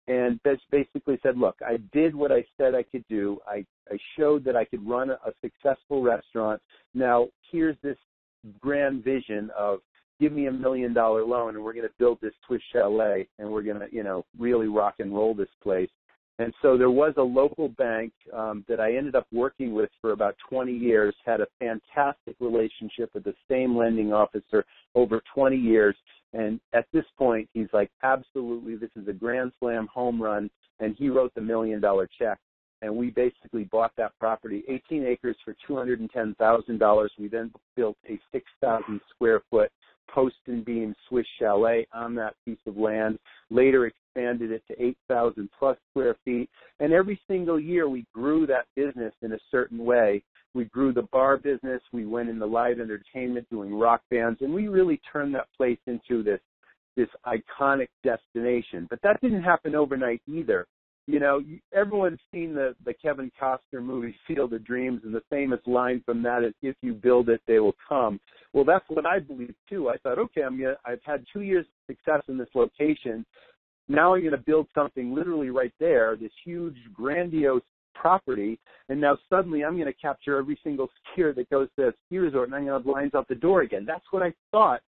and basically said, "Look, I did what I said I could do. I I showed that I could run a, a successful restaurant. Now here's this grand vision of give me a million dollar loan and we're going to build this Swiss chalet and we're going to, you know, really rock and roll this place. And so there was a local bank um, that I ended up working with for about 20 years, had a fantastic relationship with the same lending officer over 20 years. And at this point, he's like, absolutely, this is a grand slam home run. And he wrote the million dollar check. And we basically bought that property, 18 acres for $210,000. We then built a 6,000 square foot post and beam Swiss chalet on that piece of land. Later expanded it to 8,000 plus square feet. And every single year we grew that business in a certain way. We grew the bar business. We went into live entertainment doing rock bands and we really turned that place into this, this iconic destination. But that didn't happen overnight either you know, everyone's seen the the Kevin Costner movie Field of Dreams, and the famous line from that is, "If you build it, they will come." Well, that's what I believe too. I thought, okay, I'm gonna. I've had two years of success in this location. Now I'm going to build something literally right there, this huge, grandiose property, and now suddenly I'm going to capture every single skier that goes to a ski resort, and I'm going to have lines out the door again. That's what I thought,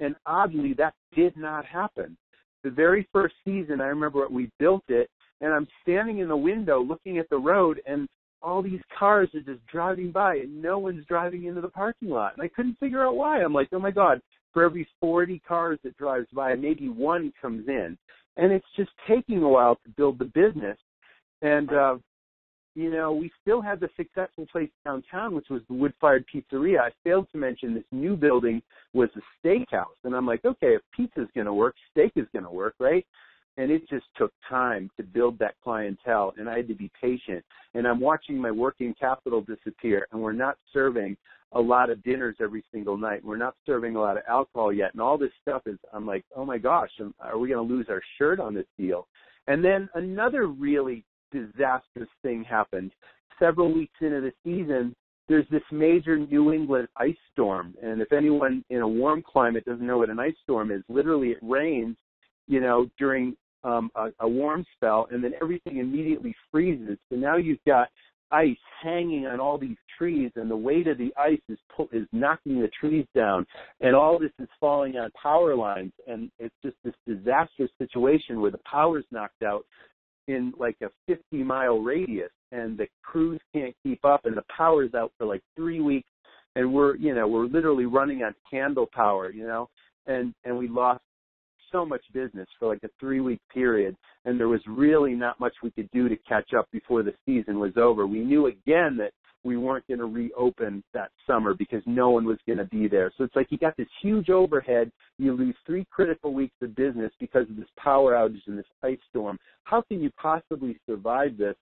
and oddly, that did not happen. The very first season, I remember we built it and I'm standing in the window looking at the road and all these cars are just driving by and no one's driving into the parking lot. And I couldn't figure out why. I'm like, oh my God, for every 40 cars that drives by, maybe one comes in. And it's just taking a while to build the business. And, uh, you know, we still had the successful place downtown, which was the Wood Fired Pizzeria. I failed to mention this new building was a steakhouse. And I'm like, okay, if pizza's going to work, steak is going to work, right? And it just took time to build that clientele and I had to be patient and I'm watching my working capital disappear and we're not serving a lot of dinners every single night. We're not serving a lot of alcohol yet and all this stuff is I'm like, "Oh my gosh, are we going to lose our shirt on this deal?" And then another really disastrous thing happened. Several weeks into the season, there's this major New England ice storm. And if anyone in a warm climate doesn't know what an ice storm is, literally it rains you know, during um, a, a warm spell, and then everything immediately freezes. So now you've got ice hanging on all these trees, and the weight of the ice is pull, is knocking the trees down, and all this is falling on power lines, and it's just this disastrous situation where the power's knocked out in like a 50 mile radius, and the crews can't keep up, and the power's out for like three weeks, and we're you know we're literally running on candle power, you know, and and we lost so much business for like a three week period and there was really not much we could do to catch up before the season was over. We knew again that we weren't going to reopen that summer because no one was going to be there. So it's like you got this huge overhead. You lose three critical weeks of business because of this power outage and this ice storm. How can you possibly survive this?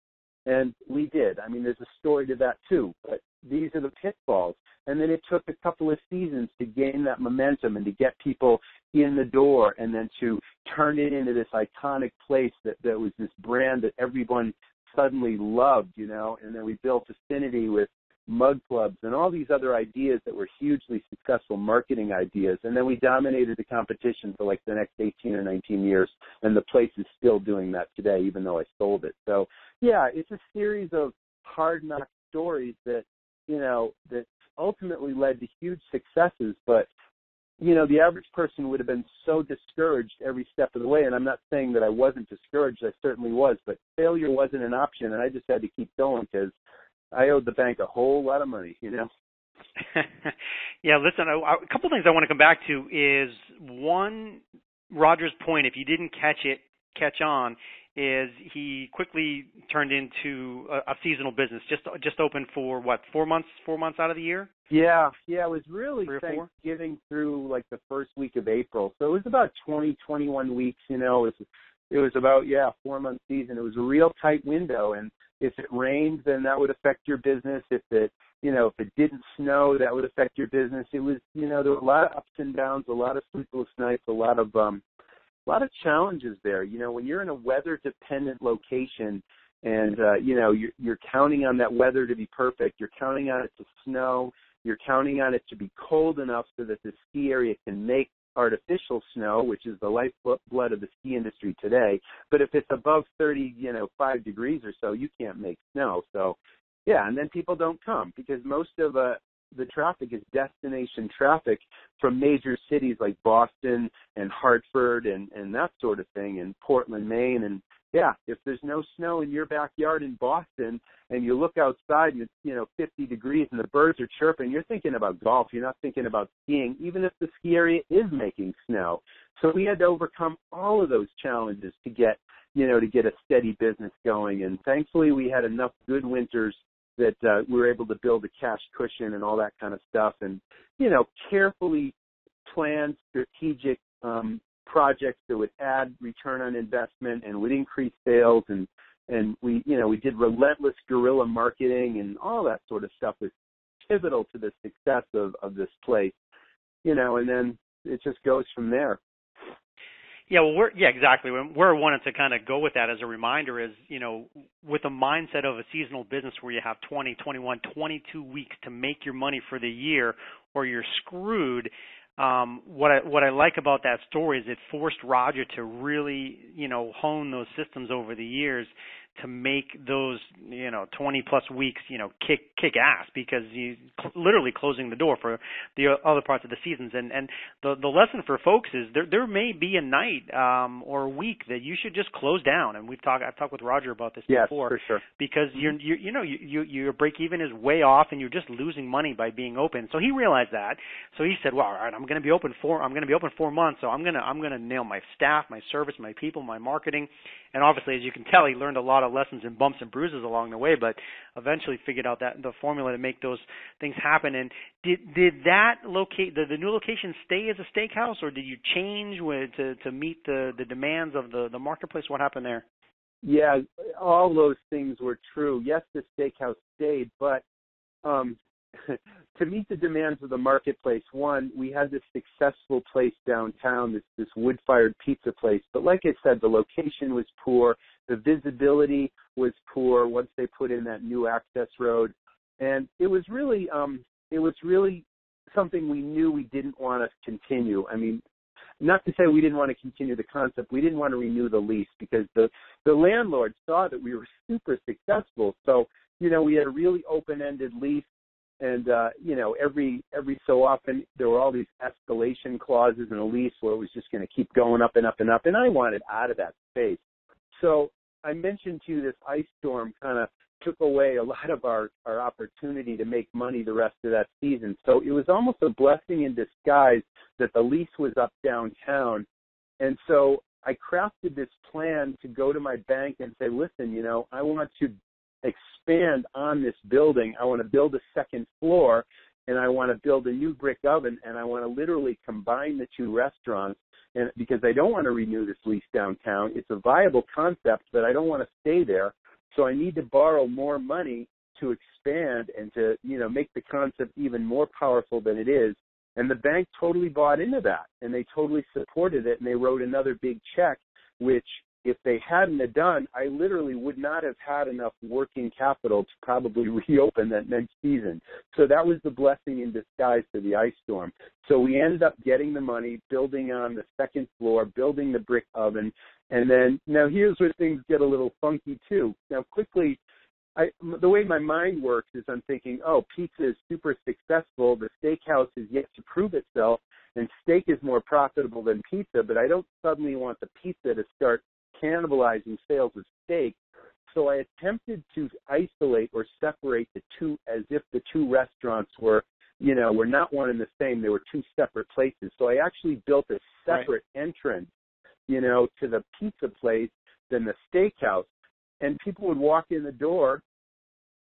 And we did. I mean, there's a story to that too. But these are the pitfalls. And then it took a couple of seasons to gain that momentum and to get people in the door and then to turn it into this iconic place that, that was this brand that everyone suddenly loved, you know, and then we built affinity with mug clubs and all these other ideas that were hugely successful marketing ideas. And then we dominated the competition for like the next 18 or 19 years. And the place is still doing that today, even though I sold it. So yeah, it's a series of hard knock stories that, you know, that ultimately led to huge successes, but you know, the average person would have been so discouraged every step of the way. And I'm not saying that I wasn't discouraged. I certainly was, but failure wasn't an option. And I just had to keep going because I owed the bank a whole lot of money, you know? [LAUGHS] yeah, listen, a, a couple things I want to come back to is one, Roger's point, if you didn't catch it, catch on, is he quickly turned into a, a seasonal business. Just just open for what four months? Four months out of the year? Yeah, yeah. It was really Thanksgiving through like the first week of April, so it was about twenty twenty one weeks. You know, it was it was about yeah four month season. It was a real tight window, and if it rained, then that would affect your business. If it you know, if it didn't snow, that would affect your business. It was, you know, there were a lot of ups and downs, a lot of sleepless nights, a lot of um a lot of challenges there. You know, when you're in a weather dependent location and uh, you know, you're you're counting on that weather to be perfect, you're counting on it to snow, you're counting on it to be cold enough so that the ski area can make artificial snow, which is the lifeblood of the ski industry today. But if it's above 30, you know, 5 degrees or so, you can't make snow. So, yeah, and then people don't come because most of a the traffic is destination traffic from major cities like Boston and Hartford and and that sort of thing and Portland, Maine and yeah, if there's no snow in your backyard in Boston and you look outside and it's, you know, 50 degrees and the birds are chirping, you're thinking about golf. You're not thinking about skiing, even if the ski area is making snow. So we had to overcome all of those challenges to get, you know, to get a steady business going. And thankfully we had enough good winters that uh, we were able to build a cash cushion and all that kind of stuff and, you know, carefully planned strategic um, projects that would add return on investment and would increase sales and and we you know we did relentless guerrilla marketing and all that sort of stuff was pivotal to the success of of this place you know and then it just goes from there yeah, well, we're yeah, exactly. Where I wanted to kind of go with that as a reminder is, you know, with a mindset of a seasonal business where you have 20, 21, 22 weeks to make your money for the year, or you're screwed um, what I what I like about that story is it forced Roger to really you know hone those systems over the years to make those you know 20 plus weeks you know kick kick ass because you literally closing the door for the other parts of the seasons. And and the the lesson for folks is there there may be a night um or a week that you should just close down. And we've talked I've talked with Roger about this yes, before for sure. because you're you you know you, you your break even is way off and you're just losing money by being open. So he realized that. So he said well all right I'm going to be open for I'm going to be open 4 months. So I'm going to I'm going to nail my staff my service my people my marketing and obviously as you can tell he learned a lot of lessons and bumps and bruises along the way, but eventually figured out that the formula to make those things happen. And did did that locate the, the new location stay as a steakhouse, or did you change with, to to meet the the demands of the the marketplace? What happened there? Yeah, all those things were true. Yes, the steakhouse stayed, but um [LAUGHS] to meet the demands of the marketplace, one, we had this successful place downtown, this this wood-fired pizza place. But like I said, the location was poor, the visibility was poor once they put in that new access road, and it was really um it was really something we knew we didn't want to continue. I mean, not to say we didn't want to continue the concept, we didn't want to renew the lease because the the landlord saw that we were [LAUGHS] super successful. So, you know, we had a really open-ended lease and uh, you know every every so often there were all these escalation clauses in a lease where it was just going to keep going up and up and up, and I wanted out of that space. So I mentioned to you this ice storm kind of took away a lot of our our opportunity to make money the rest of that season. So it was almost a blessing in disguise that the lease was up downtown, and so I crafted this plan to go to my bank and say, listen, you know, I want to expand on this building. I want to build a second floor and I want to build a new brick oven and I want to literally combine the two restaurants and because I don't want to renew this lease downtown. It's a viable concept, but I don't want to stay there. So I need to borrow more money to expand and to, you know, make the concept even more powerful than it is. And the bank totally bought into that and they totally supported it and they wrote another big check which if they hadn't have done, I literally would not have had enough working capital to probably [LAUGHS] reopen that next season. So that was the blessing in disguise for the ice storm. So we ended up getting the money, building on the second floor, building the brick oven, and then now here's where things get a little funky too. Now quickly, I, the way my mind works is I'm thinking, oh, pizza is super successful. The steakhouse is yet to prove itself, and steak is more profitable than pizza. But I don't suddenly want the pizza to start cannibalizing sales of steak. So I attempted to isolate or separate the two as if the two restaurants were, you know, were not one and the same. They were two separate places. So I actually built a separate right. entrance, you know, to the pizza place than the steakhouse. And people would walk in the door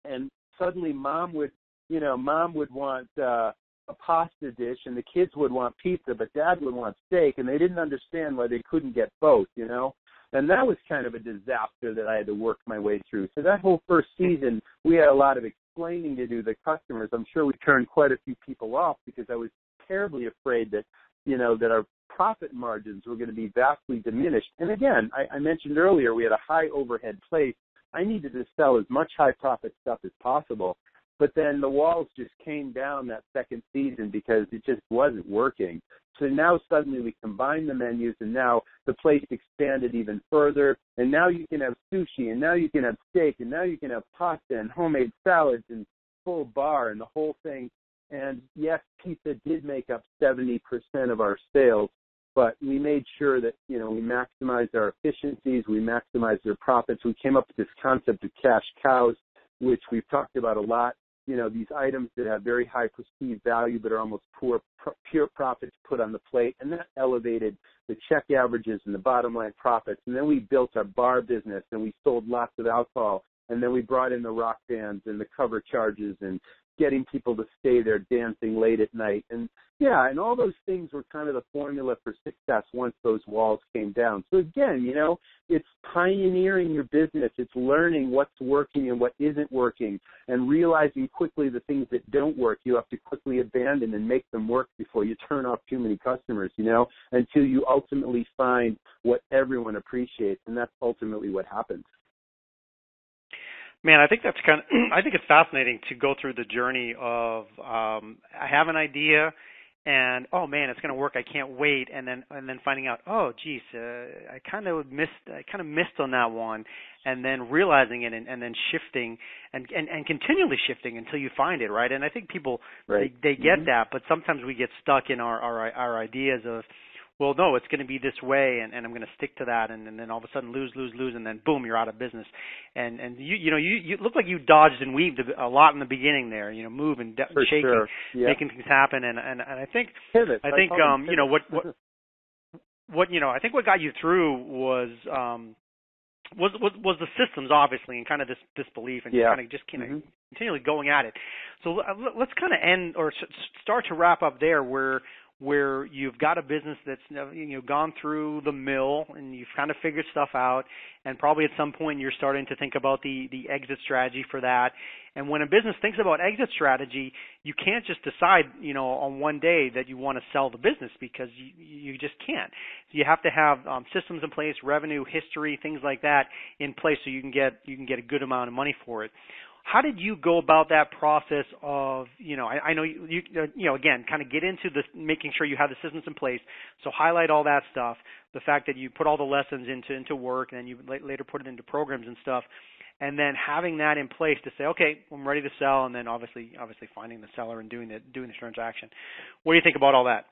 and suddenly mom would, you know, mom would want uh a pasta dish and the kids would want pizza but dad would want steak and they didn't understand why they couldn't get both you know and that was kind of a disaster that I had to work my way through. So that whole first season, we had a lot of explaining to do to the customers. I'm sure we turned quite a few people off because I was terribly afraid that, you know, that our profit margins were going to be vastly diminished. And again, I, I mentioned earlier we had a high overhead place. I needed to sell as much high profit stuff as possible. But then the walls just came down that second season because it just wasn't working. So now suddenly we combined the menus and now the place expanded even further. And now you can have sushi and now you can have steak and now you can have pasta and homemade salads and full bar and the whole thing And yes, pizza did make up 70% of our sales, but we made sure that, you know, we maximized our efficiencies, we maximized our profits. We came up with this concept of cash cows, which we've talked about a lot. You know, these items that have very high perceived value but are almost poor, pure profits put on the plate. And that elevated the check averages and the bottom line profits. And then we built our bar business and we sold lots of alcohol. And then we brought in the rock bands and the cover charges and getting people to stay there dancing late at night. And yeah, and all those things were kind of the formula for success once those walls came down. So again, you know, it's pioneering your business. It's learning what's working and what isn't working and realizing quickly the things that don't work. You have to quickly abandon and make them work before you turn off too many customers, you know, until you ultimately find what everyone appreciates. And that's ultimately what happens. Man, I think that's kind of. [CLEARS THROAT] I think it's fascinating to go through the journey of um, I have an idea, and oh man, it's going to work. I can't wait, and then and then finding out, oh geez, uh, I kind of missed. I kind of missed on that one, and then realizing it, and, and then shifting, and, and and continually shifting until you find it, right? And I think people right. they they get mm-hmm. that, but sometimes we get stuck in our our our ideas of well, no, it's going to be this way, and, and I'm going to stick to that, and, and then all of a sudden lose, lose, lose, and then boom, you're out of business. And and you you know you you look like you dodged and weaved a, a lot in the beginning there, you know, moving, de- For shaking, sure. yeah. making things happen, and and and I think Pivot. I think I um you know what what what you know I think what got you through was um was was was the systems obviously and kind of this this belief and yeah. kind of just kind of mm-hmm. continually going at it. So let's kind of end or start to wrap up there where where you've got a business that's you know gone through the mill and you've kind of figured stuff out and probably at some point you're starting to think about the the exit strategy for that. And when a business thinks about exit strategy you can't just decide you know on one day that you want to sell the business because you you just can't. You have to have um, systems in place revenue history things like that in place so you can get you can get a good amount of money for it how did you go about that process of, you know, I, I know you, you, uh, you know, again, kind of get into the making sure you have the systems in place. So highlight all that stuff. The fact that you put all the lessons into into work, and then you later put it into programs and stuff, and then having that in place to say, okay, I'm ready to sell, and then obviously, obviously finding the seller and doing the doing the transaction. What do you think about all that?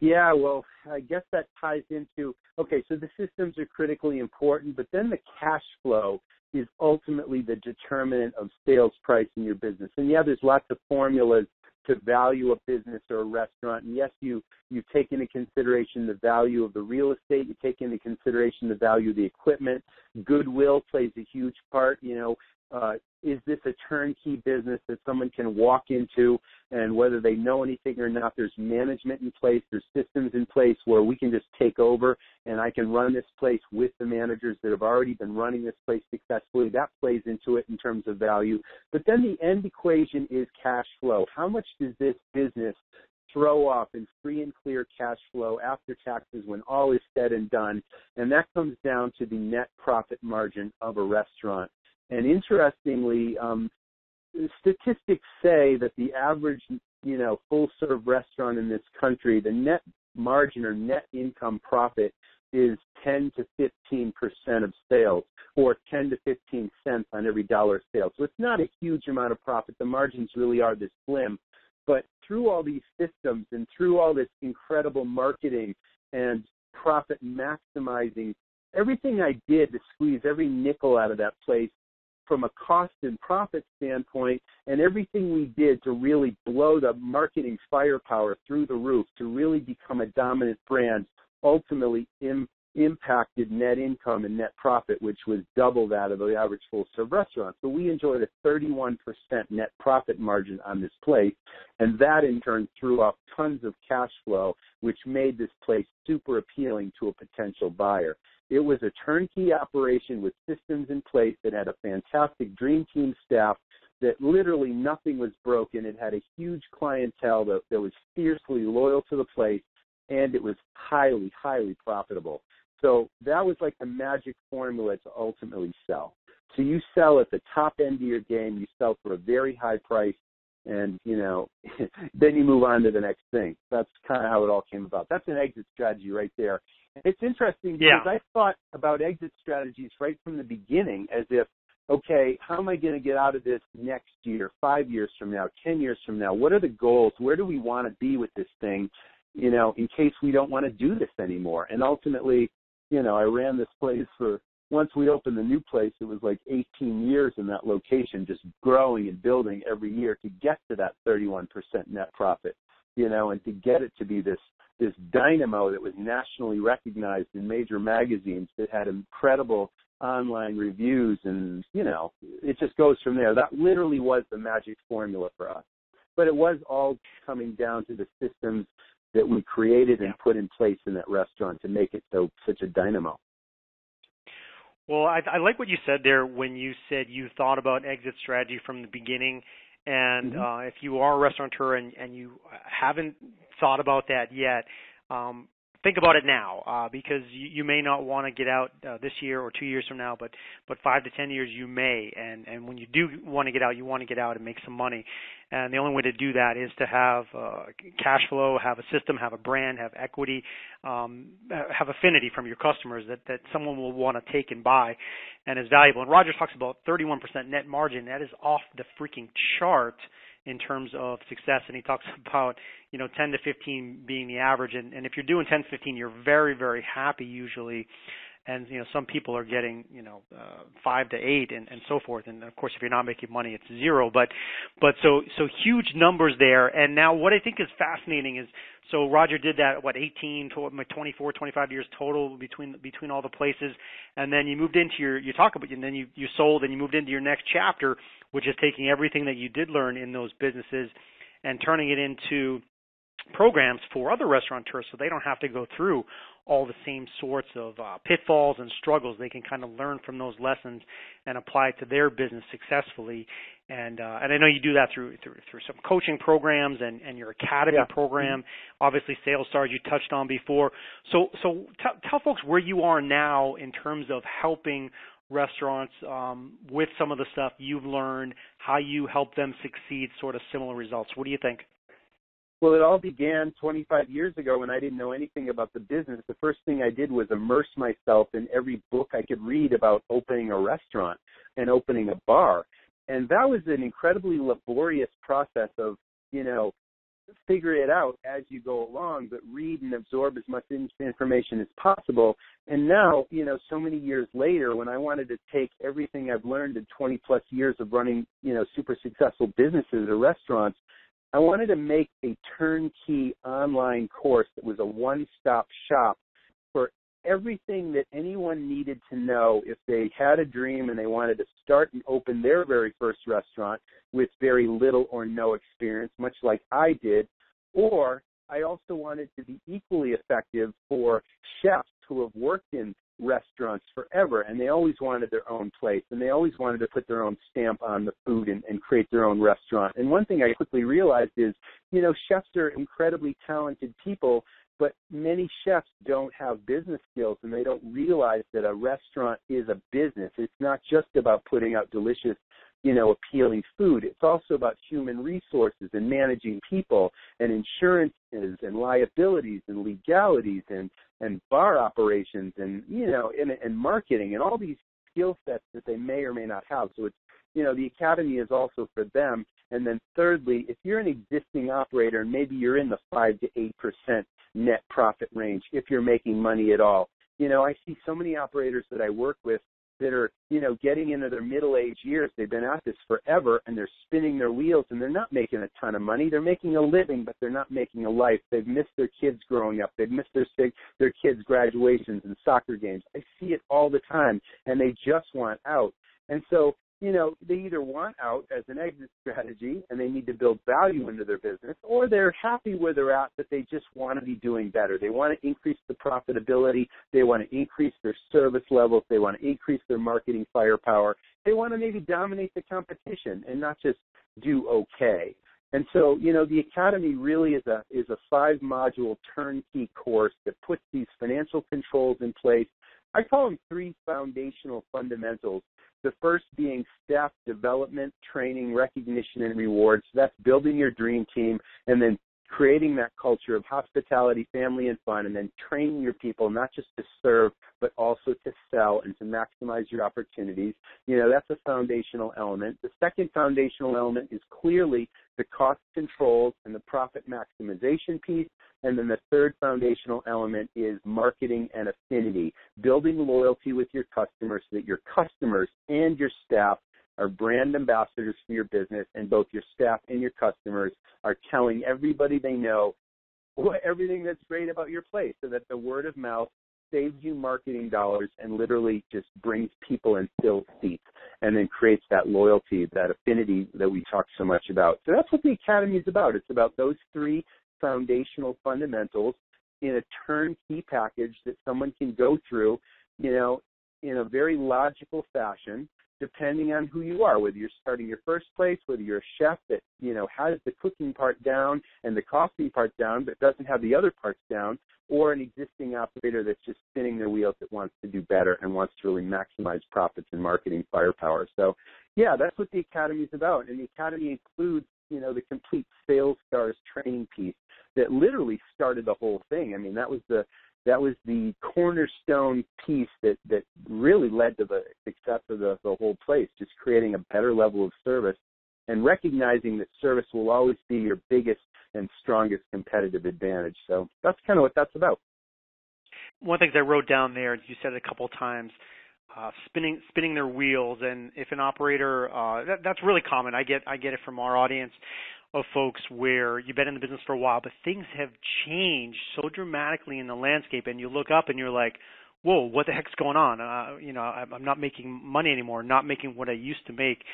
Yeah, well, I guess that ties into okay, so the systems are critically important, but then the cash flow is ultimately the determinant of sales price in your business. And yeah, there's lots of formulas to value a business or a restaurant. And yes, you you take into consideration the value of the real estate. You take into consideration the value of the equipment. Goodwill plays a huge part. You know, uh, is this a turnkey business that someone can walk into and whether they know anything or not, there's management in place, there's systems in place where we can just take over and I can run this place with the managers that have already been running this place successfully. That plays into it in terms of value. But then the end equation is cash flow. How much does this business throw off in free and clear cash flow after taxes when all is said and done? And that comes down to the net profit margin of a restaurant. And interestingly, um, statistics say that the average, you know, full serve restaurant in this country, the net margin or net income profit is 10 to 15 percent of sales, or 10 to 15 cents on every dollar sales. So it's not a huge amount of profit. The margins really are this slim. But through all these systems and through all this incredible marketing and profit maximizing, everything I did to squeeze every nickel out of that place from a cost and profit standpoint and everything we did to really blow the marketing firepower through the roof to really become a dominant brand ultimately Im- impacted net income and net profit, which was double that of the average full serve restaurant. So we enjoyed a 31% net profit margin on this place, and that in turn threw off tons of cash flow, which made this place super appealing to a potential buyer. It was a turnkey operation with systems in place that had a fantastic dream team staff that literally nothing was broken. It had a huge clientele that, that was fiercely loyal to the place and it was highly, highly profitable. So that was like the magic formula to ultimately sell. So you sell at the top end of your game, you sell for a very high price, and you know, [LAUGHS] then you move on to the next thing. That's kind of how it all came about. That's an exit strategy right there. It's interesting because yeah. I thought about exit strategies right from the beginning as if okay, how am I going to get out of this next year, five years from now, 10 years from now? What are the goals? Where do we want to be with this thing, you know, in case we don't want to do this anymore? And ultimately, you know, I ran this place for, once we opened the new place, it was like 18 years in that location, just growing and building every year to get to that 31% net profit, you know, and to get it to be this this dynamo that was nationally recognized in major magazines that had incredible online reviews and you know it just goes from there. That literally was the magic formula for us. But it was all coming down to the systems that we created and put in place in that restaurant to make it so such a dynamo. Well i, I like what you said there when you said you thought about exit strategy from the beginning. And mm-hmm. uh, if you are a restaurateur and, and you haven't thought about that yet um, think about it now uh, because you, you may not want to get out uh, this year or two years from now, but but five to ten years you may. And and when you do want to get out, you want to get out and make some money. And the only way to do that is to have uh, cash flow, have a system, have a brand, have equity, um, have affinity from your customers that that someone will want to take and buy, and is valuable. And Rogers talks about 31% net margin. That is off the freaking chart in terms of success and he talks [LAUGHS] about you know 10 to 15 being the average. And, and if you're doing 10 to 15 you're very very happy usually. And you know some people are getting you know uh, five to eight and, and so forth. And of course if you're not making money it's zero. But but so so huge numbers there. And now what i think is fascinating is so roger did that what 18 24 25 years total between between all the places. And then you moved into your you talk about and then you you sold and you moved into your next chapter which is taking everything that you did learn in those businesses and turning it into programs for other restaurateurs so they don't have to go through all the same sorts of uh, pitfalls and struggles. They can kind of learn from those lessons and apply it to their business successfully. And uh, and I know you do that through through, through some coaching programs and, and your academy yeah. program. Obviously, Sales Stars you touched on before. So so t- tell folks where you are now in terms of helping restaurants um, with some of the stuff you've learned, how you help them succeed, sort of similar results. What do you think? Well, it all began 25 years ago when I didn't know anything about the business. The first thing I did was immerse myself in every book I could read about opening a restaurant and opening a bar. And that was an incredibly laborious process of, you know, figure it out as you go along, but read and absorb as much information as possible. And now, you know, so many years later, when I wanted to take everything I've learned in 20 plus years of running, you know, super successful businesses or restaurants I wanted to make a turnkey online course that was a one-stop shop for everything that anyone needed to know if they had a dream and they wanted to start and open their very first restaurant with very little or no experience, much like I did, or I also wanted to be equally effective for chefs who have worked in restaurants forever and they always wanted their own place and they always wanted to put their own stamp on the food and, and create their own restaurant. And one thing I quickly realized is, you know, chefs are incredibly talented people, but many chefs don't have business skills and they don't realize that a restaurant is a business. It's not just about putting out delicious you know, appealing food. It's also about human resources and managing people and insurances and liabilities and legalities and and bar operations and you know and, and marketing and all these skill sets that they may or may not have. So it's you know the academy is also for them. And then thirdly, if you're an existing operator and maybe you're in the five to eight percent net profit range, if you're making money at all, you know I see so many operators that I work with that are, you know, getting into their middle age years. They've been at this forever and they're spinning their wheels and they're not making a ton of money. They're making a living, but they're not making a life. They've missed their kids growing up. They've missed their their kids' graduations and soccer games. I see it all the time and they just want out. And so you know, they either want out as an exit strategy and they need to build value into their business, or they're happy where they're at, but they just want to be doing better. They want to increase the profitability. They want to increase their service levels. They want to increase their marketing firepower. They want to maybe dominate the competition and not just do okay. And so, you know, the academy really is a is a five module turnkey course that puts these financial controls in place. I call them three foundational fundamentals the first being staff development, training, recognition, and rewards. So that's building your dream team. And then creating that culture of hospitality, family, and fun, and then training your people not just to serve, but also to sell and to maximize your opportunities. You know, that's a foundational element. The second foundational element is clearly the cost controls and the profit maximization piece. And then the third foundational element is marketing and affinity, building loyalty with your customers so that your customers and your staff are brand ambassadors for your business, and both your staff and your customers are telling everybody they know what, everything that's great about your place so that the word of mouth saves you marketing dollars and literally just brings people and fills seats and then creates that loyalty, that affinity that we talk so much about. So that's what the Academy is about. It's about those three foundational fundamentals in a turnkey package that someone can go through, you know, in a very logical fashion depending on who you are, whether you're starting your first place, whether you're a chef that, you know, has the cooking part down and the costing part down, but doesn't have the other parts down, or an existing operator that's just spinning their wheels that wants to do better and wants to really maximize profits and marketing firepower. So yeah, that's what the Academy is about. And the Academy includes, you know, the complete sales stars training piece that literally started the whole thing. I mean, that was the that was the cornerstone piece that that really led to the success of the, the whole place, just creating a better level of service and recognizing that service will always be your biggest and strongest competitive advantage. So that's kind of what that's about. One things I wrote down there, you said it a couple of times, uh, spinning spinning their wheels, and if an operator, uh, that, that's really common. I get I get it from our audience of folks where you've been in the business for a while, but things have changed so dramatically in the landscape, and you look up and you're like, "Whoa, what the heck's going on?" Uh, you know, I'm not making money anymore, not making what I used to make,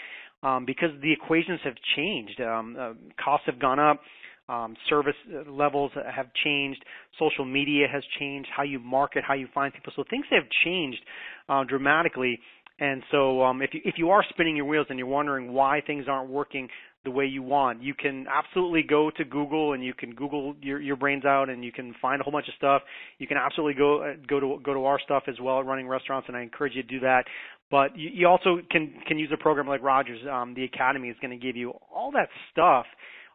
um, because the equations have changed. Um, uh, costs have gone up. Um, service levels have changed. Social media has changed. How you market, how you find people. So things have changed uh, dramatically. And so, um, if you if you are spinning your wheels and you're wondering why things aren't working the way you want. You can absolutely go to Google and you can Google your, your brains out and you can find a whole bunch of stuff. You can absolutely go uh, go to go to our stuff as well at running restaurants, and I encourage you to do that. But you, you also can can use a program like Rogers. Um, the Academy is going to give you all that stuff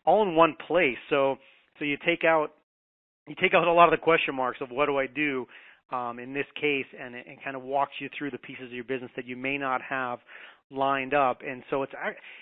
all in one place. So so you take out you take out a lot of the question marks of what do I do um, in this case, and it, and kind of walks you through the pieces of your business that you may not have lined up. And so it's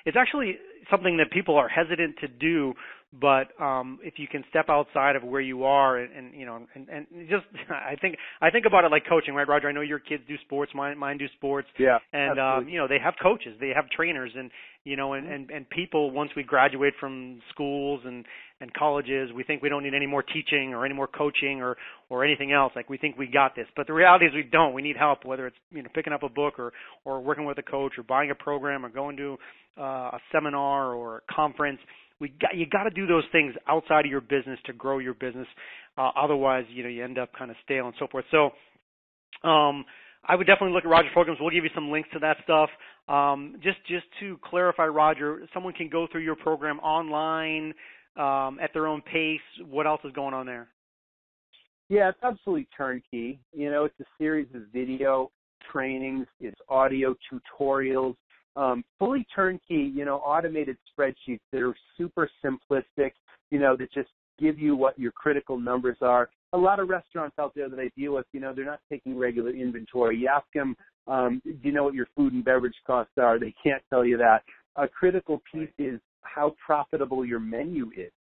it's actually something that people are hesitant to do but um if you can step outside of where you are and, and you know and, and just [LAUGHS] i think i think about it like coaching right roger? I know your kids do sports mine mine do sports. Yeah and um you know they have coaches they have trainers and you know and and and people once we graduate from schools and and colleges we think we don't need any more teaching or any more coaching or or anything else. Like we think we got this. But the reality is we don't. We need help whether it's you know picking up a book or or working with a coach or buying a program or going to uh, a seminar or a conference we got you got to do those things outside of your business to grow your business. Uh, otherwise, you know, you end up kind of stale and so forth. So, um, I would definitely look at Roger's programs. We'll give you some links to that stuff. Um, just just to clarify, Roger, someone can go through your program online um, at their own pace. What else is going on there? Yeah, it's absolutely turnkey. You know, it's a series of video trainings, it's audio tutorials, um, fully turnkey, you know, automated spreadsheets that are super simplistic, you know, that just give you what your critical numbers are. A lot of restaurants out there that I deal with, you know, they're not taking regular inventory. You ask them, um, do you know what your food and beverage costs are? They can't tell you that. A critical piece is how profitable your menu is.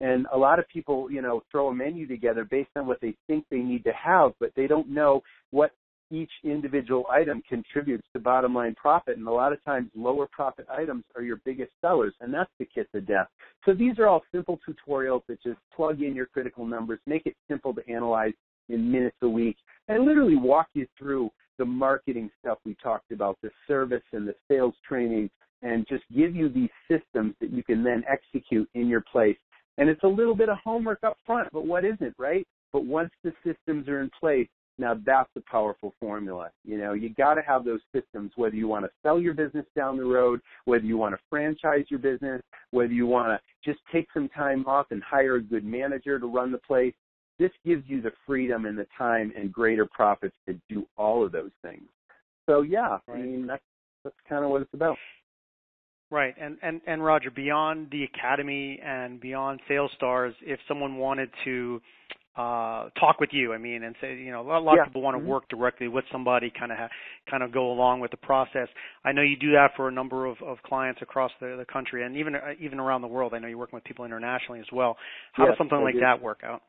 And a lot of people, you know, throw a menu together based on what they think they need to have, but they don't know what each individual item contributes to bottom line profit. And a lot of times lower profit items are your biggest sellers, and that's the kiss of death. So these are all simple tutorials that just plug in your critical numbers, make it simple to analyze in minutes a week, and literally walk you through the marketing stuff we talked about, the service and the sales training, and just give you these systems that you can then execute in your place. And it's a little bit of homework up front, but what isn't, right? But once the systems are in place, now that's a powerful formula. You know, you got to have those systems, whether you want to sell your business down the road, whether you want to franchise your business, whether you want to just take some time off and hire a good manager to run the place. This gives you the freedom and the time and greater profits to do all of those things. So yeah, I mean that's that's kind of what it's about. Right, and and and Roger, beyond the academy and beyond Sales Stars, if someone wanted to uh talk with you, I mean, and say, you know, a lot, Yeah. of people want to Mhm. work directly with somebody, kind of ha- kind of go along with the process. I know you do that for a number of of clients across the the country and even uh, even around the world. I know you're working with people internationally as well. How Yes, does something I like do. that work out?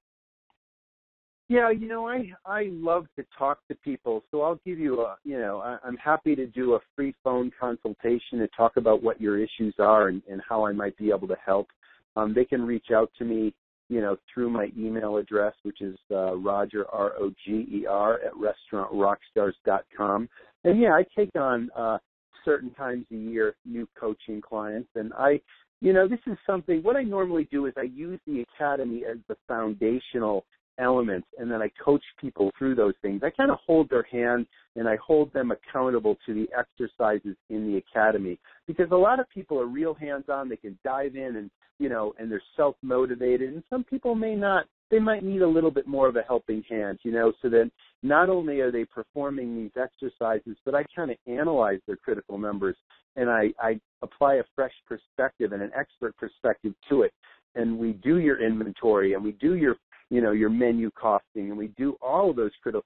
Yeah, you know, I I love to talk to people, so I'll give you a, you know, I, I'm happy to do a free phone consultation to talk about what your issues are and, and how I might be able to help. Um, they can reach out to me, you know, through my email address, which is uh, Roger R O G E R at restaurantrockstars.com. And yeah, I take on uh, certain times a year new coaching clients, and I, you know, this is something. What I normally do is I use the academy as the foundational elements and then I coach people through those things. I kind of hold their hand and I hold them accountable to the exercises in the academy because a lot of people are real hands on. They can dive in and, you know, and they're self motivated and some people may not, they might need a little bit more of a helping hand, you know, so then not only are they performing these exercises, but I kind of analyze their critical numbers and I, I apply a fresh perspective and an expert perspective to it. And we do your inventory and we do your you know, your menu costing, and we do all of those critical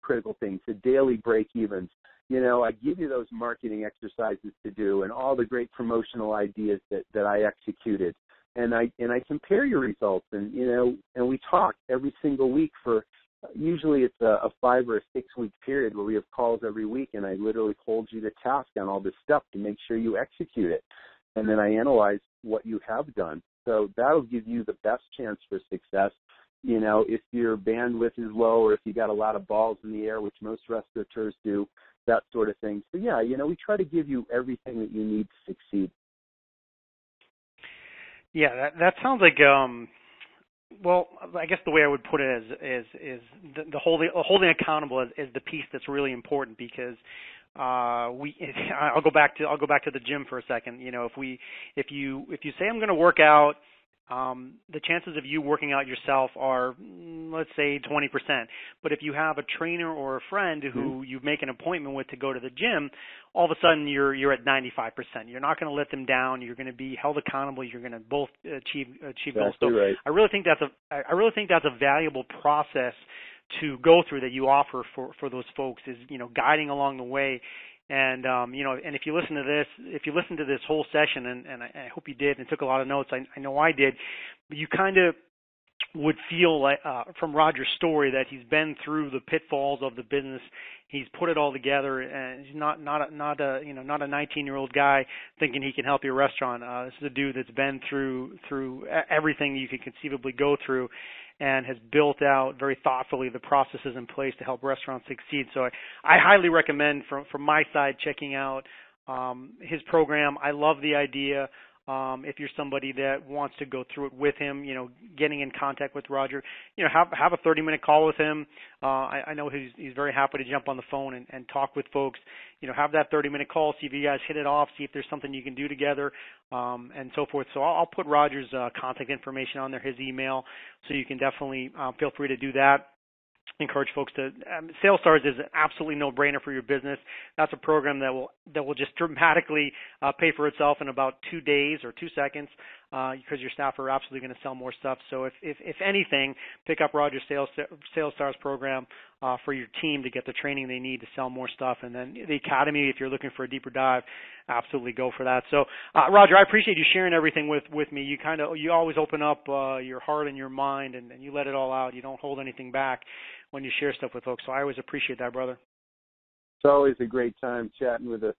critical things, the daily break evens. You know, I give you those marketing exercises to do, and all the great promotional ideas that that I executed, and I and I compare your results, and you know, and we talk every single week for. Usually it's a, a five or a six week period where we have calls every week, and I literally hold you to task on all this stuff to make sure you execute it, and then I analyze what you have done. So that'll give you the best chance for success you know, if your bandwidth is low or if you got a lot of balls in the air, which most restaurateurs do, that sort of thing. So yeah, you know, we try to give you everything that you need to succeed. Yeah, that that sounds like um well, I guess the way I would put it is is is the, the holding holding accountable is, is the piece that's really important because uh we [LAUGHS] I'll go back to I'll go back to the gym for a second. You know, if we if you if you say I'm going to work out um, the chances of you working out yourself are, mm, let's say, 20%. But if you have a trainer or a friend who Mm-hmm. you make an appointment with to go to the gym, all of a sudden you're you're at 95%. You're not going to let them down. You're going to be held accountable. You're going to both achieve achieve goals. Exactly So right. I really think that's a I really think that's a valuable process to go through that you offer for for those folks is you know guiding along the way and um, you know, and if you listen to this, if you listen to this whole session, and, and I, I hope you did, and took a lot of notes. I, I know I did. But you kind of would feel like uh, from Roger's story that he's been through the pitfalls of the business. He's put it all together, and he's not not a, not a you know not a 19 year old guy thinking he can help your restaurant. Uh, this is a dude that's been through through everything you could conceivably go through, and has built out very thoughtfully the processes in place to help restaurants succeed. So I, I highly recommend from from my side checking out um, his program. I love the idea. Um, if you're somebody that wants to go through it with him, you know, getting in contact with Roger, you know, have have a 30 minute call with him. Uh, I, I know he's he's very happy to jump on the phone and, and talk with folks. You know, have that 30 minute call, see if you guys hit it off, see if there's something you can do together, um, and so forth. So I'll, I'll put Roger's uh, contact information on there, his email, so you can definitely uh, feel free to do that encourage folks to um, sales stars is an absolutely no brainer for your business. That's a program that will that will just dramatically uh, pay for itself in about two days or two seconds uh, because your staff are absolutely going to sell more stuff. So if if, if anything pick up roger's sales sales stars program uh, for your team to get the training they need to sell more stuff. And then the academy if you're looking for a deeper dive absolutely go for that. So uh, roger i appreciate you sharing everything with with me. You kind of you always open up uh, your heart and your mind and, and you let it all out. You don't hold anything back when you share stuff with folks. So I always appreciate that, brother. It's always a great time chatting with a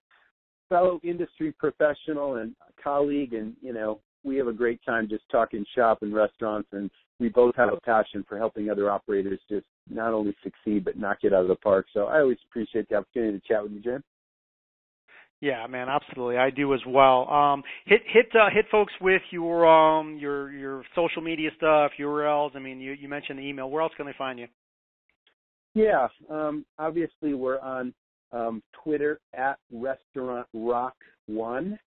fellow industry professional and colleague, and you know we have a great time just talking shop and restaurants, and we both have a passion for helping other operators just not only succeed but knock it out of the park. So I always appreciate the opportunity to chat with you, Jim. Yeah, man, absolutely. I do as well. Um, hit hit uh, hit folks with your um your your social media stuff, URLs. I mean, you you mentioned the email. Where else can they find you? Yeah, um, obviously we're on um, Twitter at Restaurant Rock One,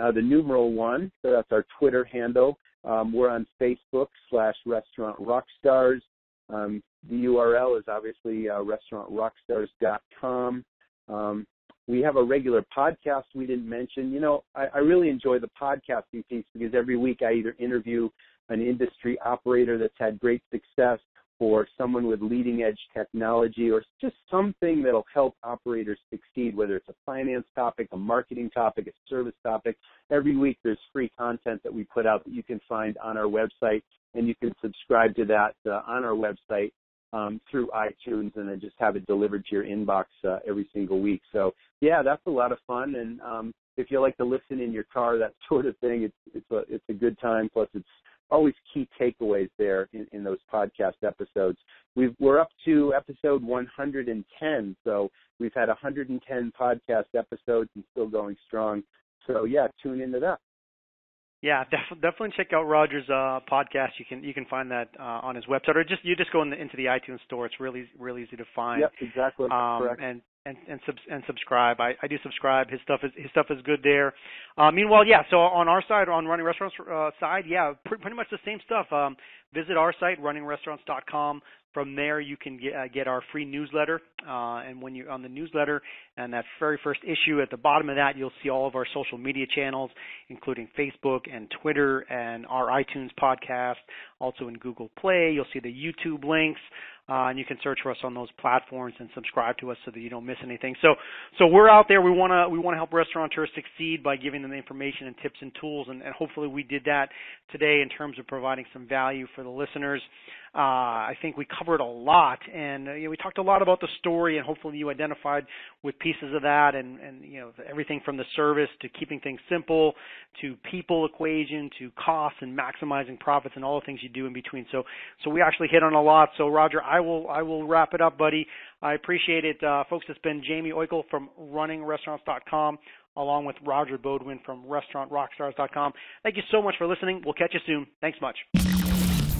uh, the numeral one. So that's our Twitter handle. Um, we're on Facebook slash Restaurant Rockstars. Um, the URL is obviously uh, restaurantrockstars.com. Um, we have a regular podcast we didn't mention. You know, I, I really enjoy the podcasting piece because every week I either interview an industry operator that's had great success or someone with leading edge technology or just something that'll help operators succeed, whether it's a finance topic, a marketing topic, a service topic. Every week there's free content that we put out that you can find on our website and you can subscribe to that uh, on our website um, through iTunes and then just have it delivered to your inbox uh, every single week. So yeah, that's a lot of fun. And um, if you like to listen in your car, that [LAUGHS] sort of thing, it's it's a it's a good time. Plus, it's always key takeaways there in, in those podcast episodes. We've, we're up to episode 110, so we've had 110 podcast episodes and still going strong. So yeah, tune into that. Yeah, def- definitely check out Roger's uh, podcast. You can you can find that uh, on his website, or just you just go in the, into the iTunes store. It's really really easy to find. Yep, exactly. Um. And and and, sub- and subscribe. I, I do subscribe. His stuff is his stuff is good there. Uh, meanwhile, yeah. So on our side, on Running Restaurants uh, side, yeah, pr- pretty much the same stuff. Um, visit our site, runningrestaurants.com. From there, you can get, uh, get our free newsletter. Uh, and when you're on the newsletter and that very first issue, at the bottom of that, you'll see all of our social media channels, including Facebook and Twitter and our iTunes podcast. Also in Google Play, you'll see the YouTube links. Uh, and you can search for us on those platforms and subscribe to us so that you don't miss anything. So, so we're out there. We want to we want to help restaurateurs succeed by giving them the information and tips and tools, and, and hopefully we did that today in terms of providing some value for the listeners. Uh, I think we covered a lot, and uh, you know, we talked a lot about the story, and hopefully you identified with pieces of that, and and you know everything from the service to keeping things simple, to people equation, to costs and maximizing profits, and all the things you do in between. So so we actually hit on a lot. So Roger, I will I will wrap it up, buddy. I appreciate it, uh, folks. It's been Jaime Oikle from RunningRestaurants.com along with Roger Beaudoin from RestaurantRockstars.com. Thank you so much for listening. We'll catch you soon. Thanks much.